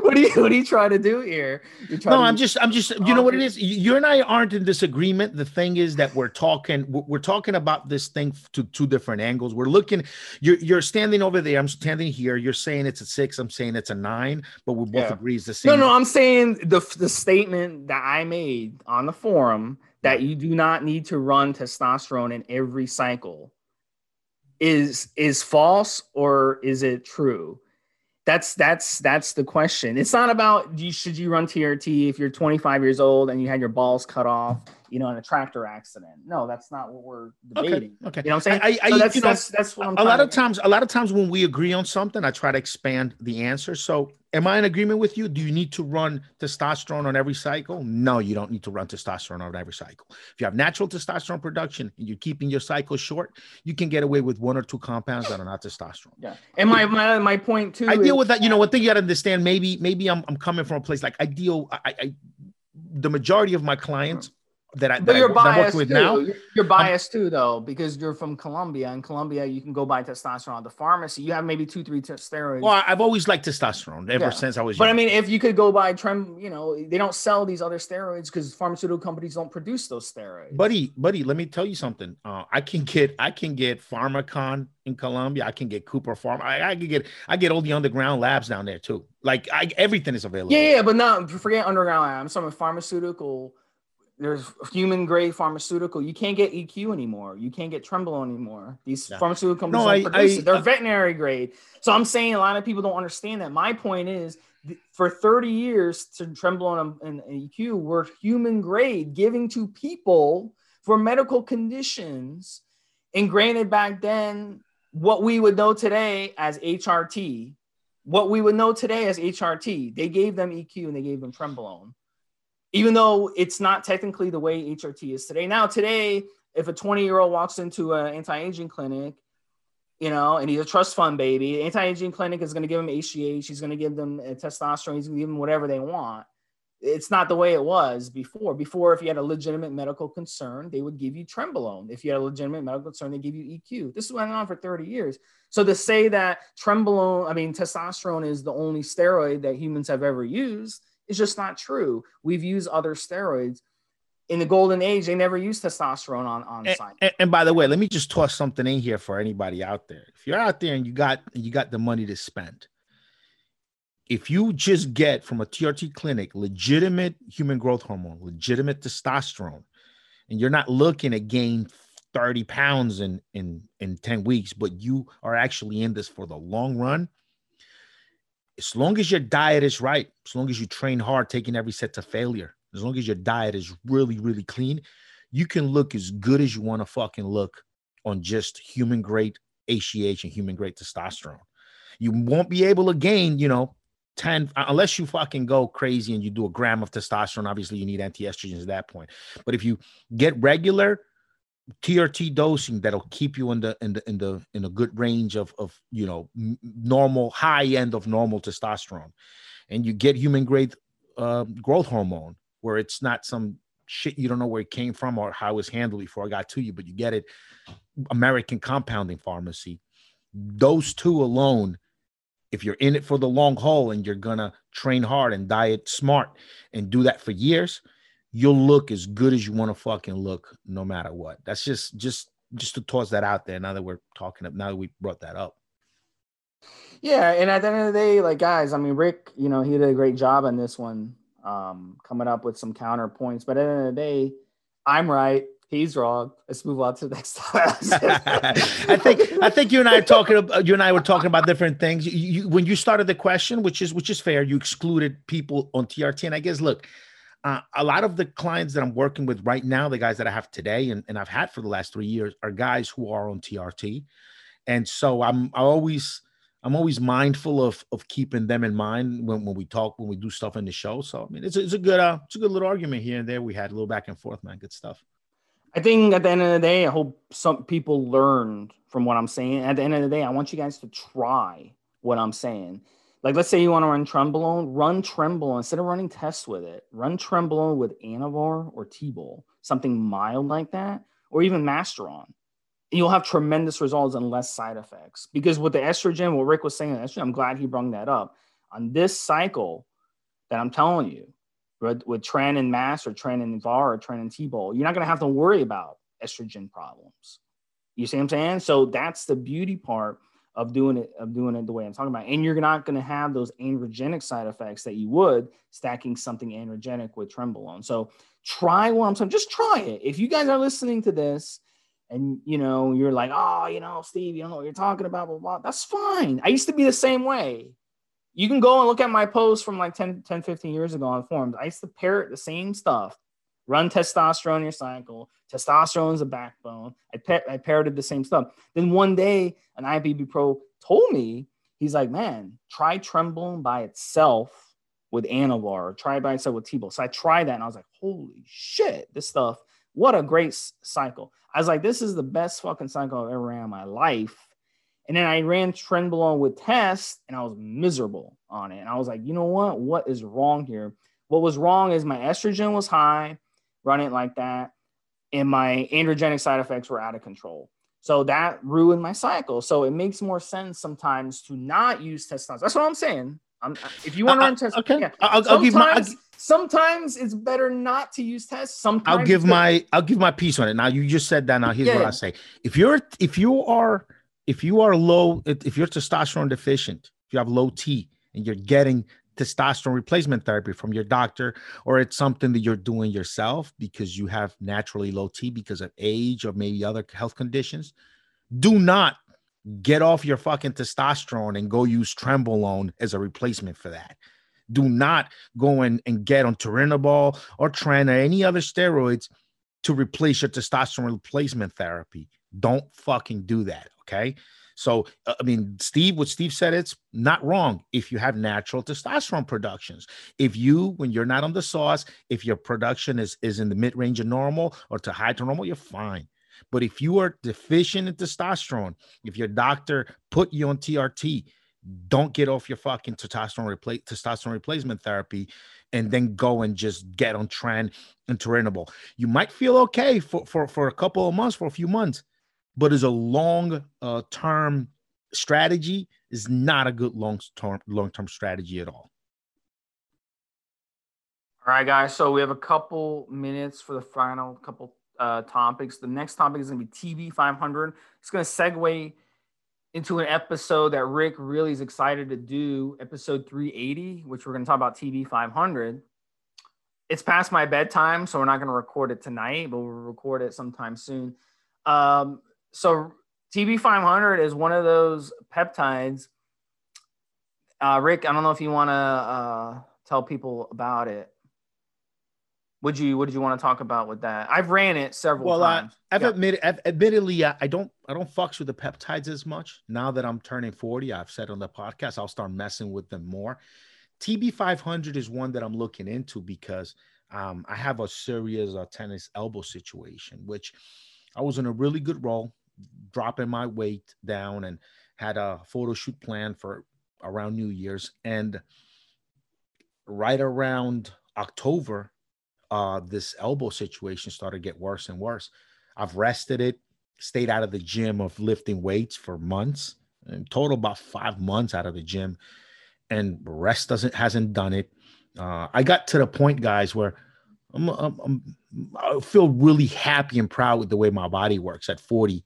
what are you what are you trying to do here? no, I'm just I'm just you know what it is. You and I aren't in disagreement. The thing is that we're talking we're talking about this thing to two different angles. We're looking. You're you're standing over there. I'm standing here. You're saying it's a six. I'm saying it's a nine. But we both yeah. agree it's the same. No, no. I'm saying the the statement that I made on the forum that you do not need to run testosterone in every cycle is is false or is it true? That's that's that's the question. It's not about you should you run TRT if you're 25 years old and you had your balls cut off, you know, in a tractor accident. No, that's not what we're debating. Okay. okay. You know what I'm saying? I, I, so that's, you know, that's, that's what I'm a lot of times, a lot of times when we agree on something, I try to expand the answer. So am I in agreement with you? Do you need to run testosterone on every cycle? No, you don't need to run testosterone on every cycle. If you have natural testosterone production and you're keeping your cycle short, you can get away with one or two compounds that are not testosterone. Yeah. And my my, my point too. I deal with that. You know, one thing you got to understand. Maybe maybe I'm I'm coming from a place like I deal. I, I the majority of my clients that I, but that you're I, biased with too. now. You're biased too, though, because you're from Colombia. In Colombia, you can go buy testosterone at the pharmacy. You have maybe two, three t- steroids. Well, I've always liked testosterone ever yeah. since I was. But. I mean, if you could go buy trem, you know, they don't sell these other steroids because pharmaceutical companies don't produce those steroids. Buddy, buddy, let me tell you something. Uh, I can get, I can get Pharmacom in Colombia. I can get Cooper Pharma. I, I can get, I get all the underground labs down there too. Like, I, everything is available. Yeah, yeah, but not forget underground labs. Some pharmaceutical there's human grade pharmaceutical. You can't get EQ anymore. You can't get Trenbolone anymore. These yeah. pharmaceutical companies no, I, produce I, it. They're I, veterinary grade. So I'm saying a lot of people don't understand that. My point is, for 30 years, to Trenbolone and, and EQ were human grade, giving to people for medical conditions. And granted, back then, what we would know today as HRT, what we would know today as HRT, they gave them EQ and they gave them Trenbolone even though it's not technically the way HRT is today. Now, today, if a 20 year old walks into an anti aging clinic, you know, and he's a trust fund baby, anti aging clinic is going to give him HGH, he's going to give them uh, testosterone, he's going to give them whatever they want. It's not the way it was before. Before, if you had a legitimate medical concern, they would give you Trenbolone. If you had a legitimate medical concern, they give you EQ. This is went on for 30 years. So to say that Trenbolone, I mean, testosterone is the only steroid that humans have ever used it's just not true. We've used other steroids. In the golden age, they never used testosterone on, on and, and, and, by the way, let me just toss something in here for anybody out there. If you're out there and you got you got the money to spend, if you just get from a TRT clinic legitimate human growth hormone, legitimate testosterone, and you're not looking to gain 30 pounds in in in 10 weeks, but you are actually in this for the long run, as long as your diet is right, as long as you train hard, taking every set to failure, as long as your diet is really, really clean, you can look as good as you want to fucking look on just human grade HGH and human grade testosterone. You won't be able to gain, you know, 10 unless you fucking go crazy and you do a gram of testosterone. Obviously, you need anti-estrogens at that point. But if you get regular TRT dosing that'll keep you in the in the in the in a good range of of you know normal high end of normal testosterone, and you get human grade uh, growth hormone where it's not some shit you don't know where it came from or how it was handled before I got to you, but you get it American compounding pharmacy. Those two alone, if you're in it for the long haul and you're gonna train hard and diet smart and do that for years, you'll look as good as you want to fucking look no matter what. That's just just just to toss that out there now that we're talking up now that we brought that up. Yeah, and at the end of the day, like guys, I mean Rick, you know, he did a great job on this one, um, coming up with some counterpoints. But at the end of the day, I'm right. He's wrong. Let's move on to the next I think I think you and I are talking. About, you and I were talking about different things. You, you, when you started the question, which is which is fair, you excluded people on TRT, and I guess look, uh, a lot of the clients that I'm working with right now, the guys that I have today and, and I've had for the last three years, are guys who are on TRT, and so I'm I always I'm always mindful of of keeping them in mind when, when we talk when we do stuff in the show. So I mean, it's a, it's a good uh, it's a good little argument here and there. We had a little back and forth, man. Good stuff. I think at the end of the day, I hope some people learned from what I'm saying. At the end of the day, I want you guys to try what I'm saying. Like, let's say you want to run Trenbolone, run Trenbolone instead of running tests with it. Run Trenbolone with Anavar or T-Bol, something mild like that, or even Masteron. You'll have tremendous results and less side effects. Because with the estrogen, what Rick was saying, estrogen, I'm glad he brought that up. On this cycle that I'm telling you, with, with Tren and Mass or Tren and VAR or Tren and T-Bol, you're not going to have to worry about estrogen problems. You see what I'm saying? So that's the beauty part of doing it of doing it the way I'm talking about. And you're not going to have those androgenic side effects that you would stacking something androgenic with trenbolone. So try what I'm saying. Just try it. If you guys are listening to this and you know you're like, oh, you know, Steve, you don't know what you're talking about, blah, blah, blah. That's fine. I used to be the same way. You can go and look at my posts from like 10, 10, 15 years ago on forums. I used to parrot the same stuff. Run testosterone in your cycle. Testosterone is a backbone. I, I parroted the same stuff. Then one day, an IFBB pro told me, he's like, man, try Trenbolone by itself with Anavar, or try by itself with T-Bol. So I tried that and I was like, holy shit, this stuff, what a great cycle. I was like, this is the best fucking cycle I've ever ran in my life. And then I ran Trenbolone with test and I was miserable on it. And I was like, you know what? What is wrong here? What was wrong is my estrogen was high, running it like that, and my androgenic side effects were out of control. So that ruined my cycle. So it makes more sense sometimes to not use testosterone. That's what I'm saying. I'm, if you want to uh, run tests, okay. Yeah. I'll, I'll give my. I'll, sometimes it's better not to use tests. Sometimes I'll give my. I'll give my piece on it. Now you just said that. Now here's yeah, what yeah. I say. If you're if you are if you are low if you're testosterone deficient, if you have low T and you're getting testosterone replacement therapy from your doctor, or it's something that you're doing yourself because you have naturally low T because of age or maybe other health conditions, do not get off your fucking testosterone and go use Trenbolone as a replacement for that. Do not go in and get on Turinabol or Tren or any other steroids to replace your testosterone replacement therapy. Don't fucking do that. Okay. So, uh, I mean, Steve, what Steve said, it's not wrong if you have natural testosterone productions. If you, when you're not on the sauce, if your production is, is in the mid range of normal or to high to normal, you're fine. But if you are deficient in testosterone, if your doctor put you on TRT, don't get off your fucking testosterone, repla- testosterone replacement therapy and then go and just get on Tren and Turinabol. You might feel okay for, for, for a couple of months, for a few months, but as a long uh, term strategy is not a good long term long term strategy at all. All right, guys. So we have a couple minutes for the final couple uh, topics. The next topic is going to be TB 500. It's going to segue into an episode that Rick really is excited to do, episode 380, which we're going to talk about TB 500. It's past my bedtime, so we're not going to record it tonight, but we'll record it sometime soon. Um, so TB500 is one of those peptides. Uh, Rick, I don't know if you want to uh, tell people about it. Would you? What did you want to talk about with that? I've ran it several well, times. Uh, I've yeah. admitted, I've, admittedly, I, I don't, I don't fucks with the peptides as much. Now that I'm turning 40, I've said on the podcast, I'll start messing with them more. TB500 is one that I'm looking into because um, I have a serious uh, tennis elbow situation, which I was in a really good role dropping my weight down and had a photo shoot plan for around New Year's. And right around October, uh, this elbow situation started to get worse and worse. I've rested it, stayed out of the gym of lifting weights for months, in total about five months out of the gym, and rest doesn't hasn't done it. Uh, I got to the point, guys, where I'm, I'm, I'm, I feel really happy and proud with the way my body works at 40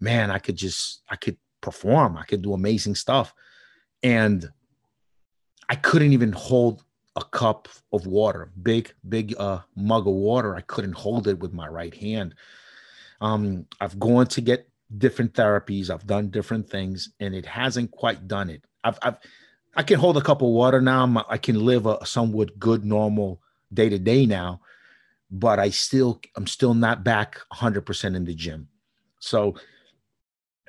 man, I could just, I could perform, I could do amazing stuff. And I couldn't even hold a cup of water, big, big uh, mug of water. I couldn't hold it with my right hand. Um, I've gone to get different therapies. I've done different things, and it hasn't quite done it. I've, I've I can hold a cup of water now. I can live a somewhat good, normal day to day now, but I still, I'm still not back 100% in the gym. So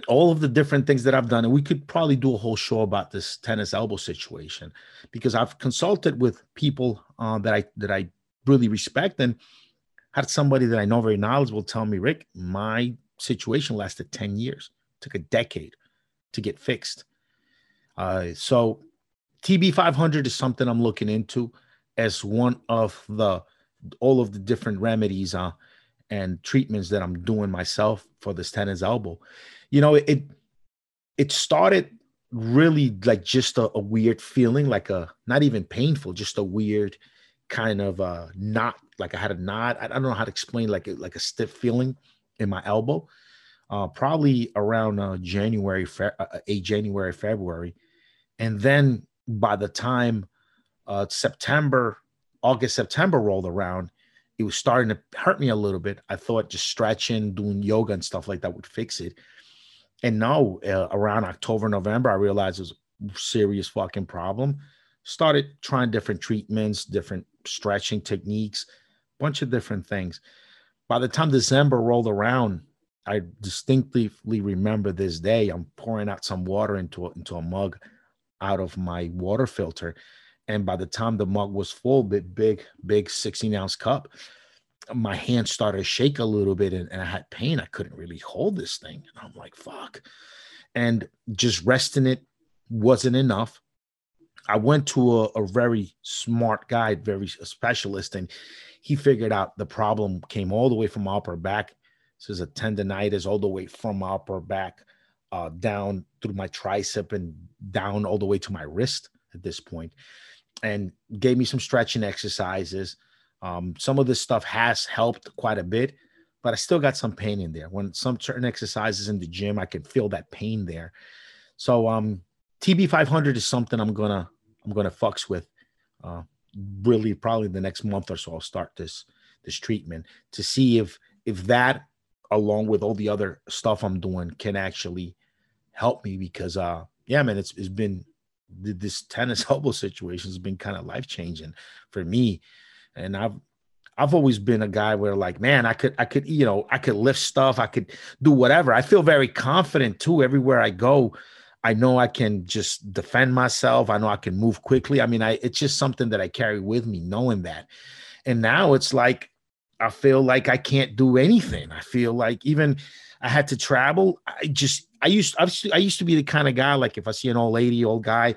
all of the different things that I've done, and we could probably do a whole show about this tennis elbow situation because I've consulted with people uh, that I that I really respect and had somebody that I know very knowledgeable tell me, Rick, my situation lasted 10 years, took a decade to get fixed. Uh, so TB 500 is something I'm looking into as one of the all of the different remedies uh, and treatments that I'm doing myself for this tennis elbow. You know, it it started really like just a, a weird feeling, like a not even painful, just a weird kind of uh knot, like I had a knot. I, I don't know how to explain, like a, like a stiff feeling in my elbow. Uh, probably around uh, January, fe- uh, a January, February, and then by the time uh, September, August, September rolled around, it was starting to hurt me a little bit. I thought just stretching, doing yoga and stuff like that would fix it. And now, uh, around October, November, I realized it was a serious fucking problem. Started trying different treatments, different stretching techniques, bunch of different things. By the time December rolled around, I distinctly remember this day. I'm pouring out some water into a, into a mug out of my water filter. And by the time the mug was full, big, big, big 16 ounce cup, my hand started to shake a little bit and, and I had pain. I couldn't really hold this thing. And I'm like, fuck. And just resting it wasn't enough. I went to a, a very smart guy, very specialist, and he figured out the problem came all the way from my upper back. This is a tendonitis all the way from upper back uh, down through my tricep and down all the way to my wrist at this point, and gave me some stretching exercises. Um, some of this stuff has helped quite a bit, but I still got some pain in there. When some certain exercises in the gym, I can feel that pain there. So um, TB 500 is something I'm gonna I'm gonna fucks with. Uh, really, probably the next month or so, I'll start this this treatment to see if if that along with all the other stuff I'm doing can actually help me because uh yeah man it's, it's been this tennis elbow situation has been kind of life changing for me and I've I've always been a guy where like, man, I could, I could, you know, I could lift stuff, I could do whatever. I feel very confident too. Everywhere I go, I know I can just defend myself. I know I can move quickly. I mean, I it's just something that I carry with me, knowing that. And now it's like I feel like I can't do anything. I feel like even I had to travel. I just I used I I used to be the kind of guy like if I see an old lady, old guy,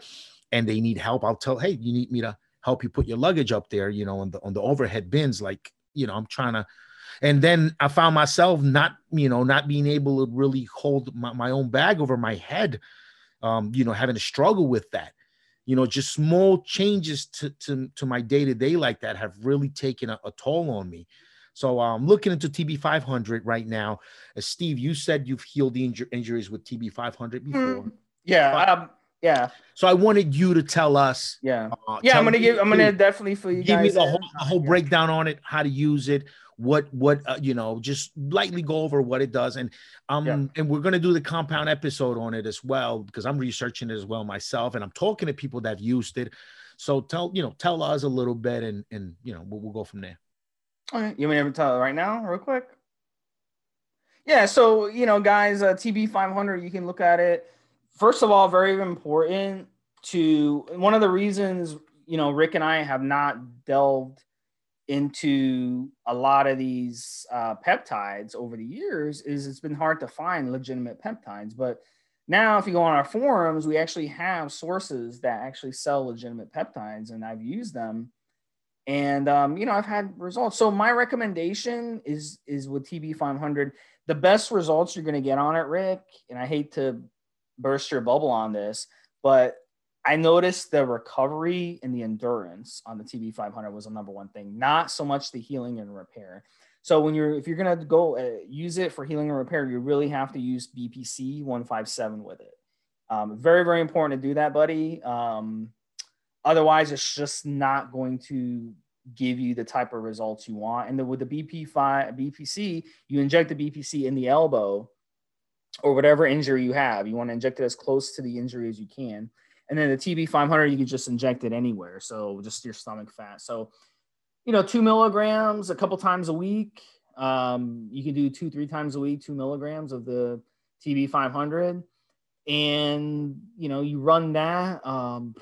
and they need help, I'll tell, hey, you need me to help you put your luggage up there, you know, on the on the overhead bins. Like, you know, I'm trying to. And then I found myself not, you know, not being able to really hold my, my own bag over my head. Um, you know, having to struggle with that. You know, just small changes to to, to my day to day like that have really taken a, a toll on me. So I'm um, looking into TB 500 right now. Steve, you said you've healed the inju- injuries with TB 500 before. Mm, yeah, um, yeah. So I wanted you to tell us. Yeah. Uh, yeah, I'm gonna give. I'm gonna definitely for you. Give me the whole, the whole breakdown on it, how to use it, what what uh, you know, just lightly go over what it does, and um, yeah. and we're gonna do the compound episode on it as well because I'm researching it as well myself, and I'm talking to people that've used it. So tell you know, tell us a little bit, and and you know, we'll, we'll go from there. You want me to tell right now, real quick? Yeah, so you know, guys, uh, TB 500, you can look at it first of all, very important to one of the reasons, you know, Rick and I have not delved into a lot of these uh, peptides over the years is it's been hard to find legitimate peptides. But now, if you go on our forums, we actually have sources that actually sell legitimate peptides, and I've used them. And um, you know, I've had results. So my recommendation is is with TB 500. The best results you're going to get on it, Rick. And I hate to burst your bubble on this, but I noticed the recovery and the endurance on the TB 500 was the number one thing, not so much the healing and repair. So when you're if you're gonna go uh, use it for healing and repair, you really have to use BPC 157 with it. Um, very very important to do that, buddy. Um, otherwise, it's just not going to give you the type of results you want. And then with the BP5 BPC, you inject the BPC in the elbow or whatever injury you have. You want to inject it as close to the injury as you can. And then the TB 500, you can just inject it anywhere. So just your stomach fat. So, you know, two milligrams a couple times a week. Um, you can do two, three times a week, two milligrams of the TB 500. And, you know, you run that um,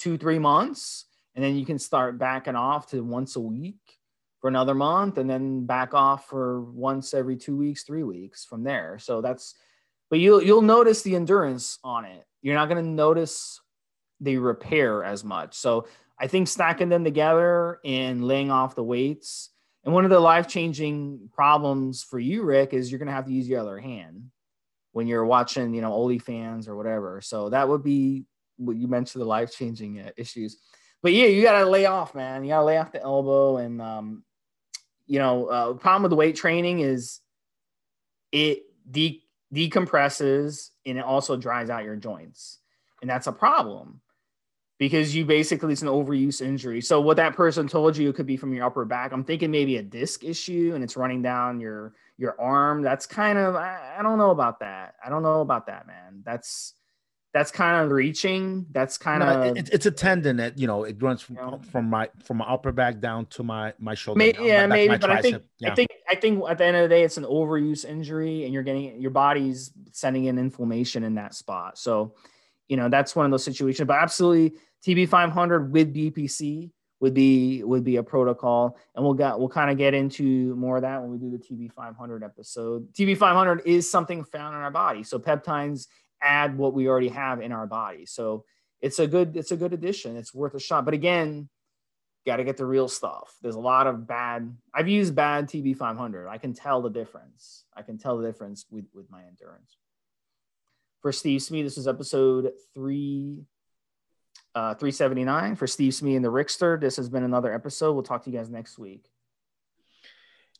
two, three months, and then you can start backing off to once a week for another month and then back off for once every two weeks, three weeks from there. So that's but you'll you'll notice the endurance on it. You're not going to notice the repair as much. So I think stacking them together and laying off the weights. And one of the life changing problems for you, Rick, is you're going to have to use your other hand when you're watching, you know, OnlyFans or whatever. So that would be what you mentioned the life changing uh, issues. But yeah, you got to lay off, man. You got to lay off the elbow. And, um, you know, uh, problem with the weight training is it de- decompresses and it also dries out your joints. And that's a problem because you basically it's an overuse injury. So what that person told you it could be from your upper back. I'm thinking maybe a disc issue and it's running down your your arm. That's kind of I, I don't know about that. I don't know about that, man. That's that's kind of reaching. That's kind No, of it, it's a tendon that you know it runs from, You know? from my from my upper back down to my my shoulder. May, down, yeah, my- maybe, but I think. Yeah. I think I think at the end of the day, it's an overuse injury, and you're getting your body's sending in inflammation in that spot. So, you know, that's one of those situations. But absolutely, TB 500 with BPC would be would be a protocol, and we'll get we'll kind of get into more of that when we do the TB 500 episode. TB 500 is something found in our body, so peptides add what we already have in our body. So it's a good it's a good addition. It's worth a shot. But again, got to get the real stuff. There's a lot of bad. I've used bad TB 500. I can tell the difference. I can tell the difference with with my endurance. For Steve Smee, this is episode three, uh, 379. For Steve Smee and the Rickster, this has been another episode. We'll talk to you guys next week.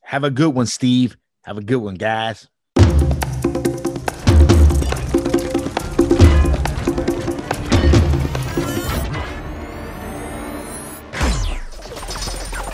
Have a good one, Steve. Have a good one, guys.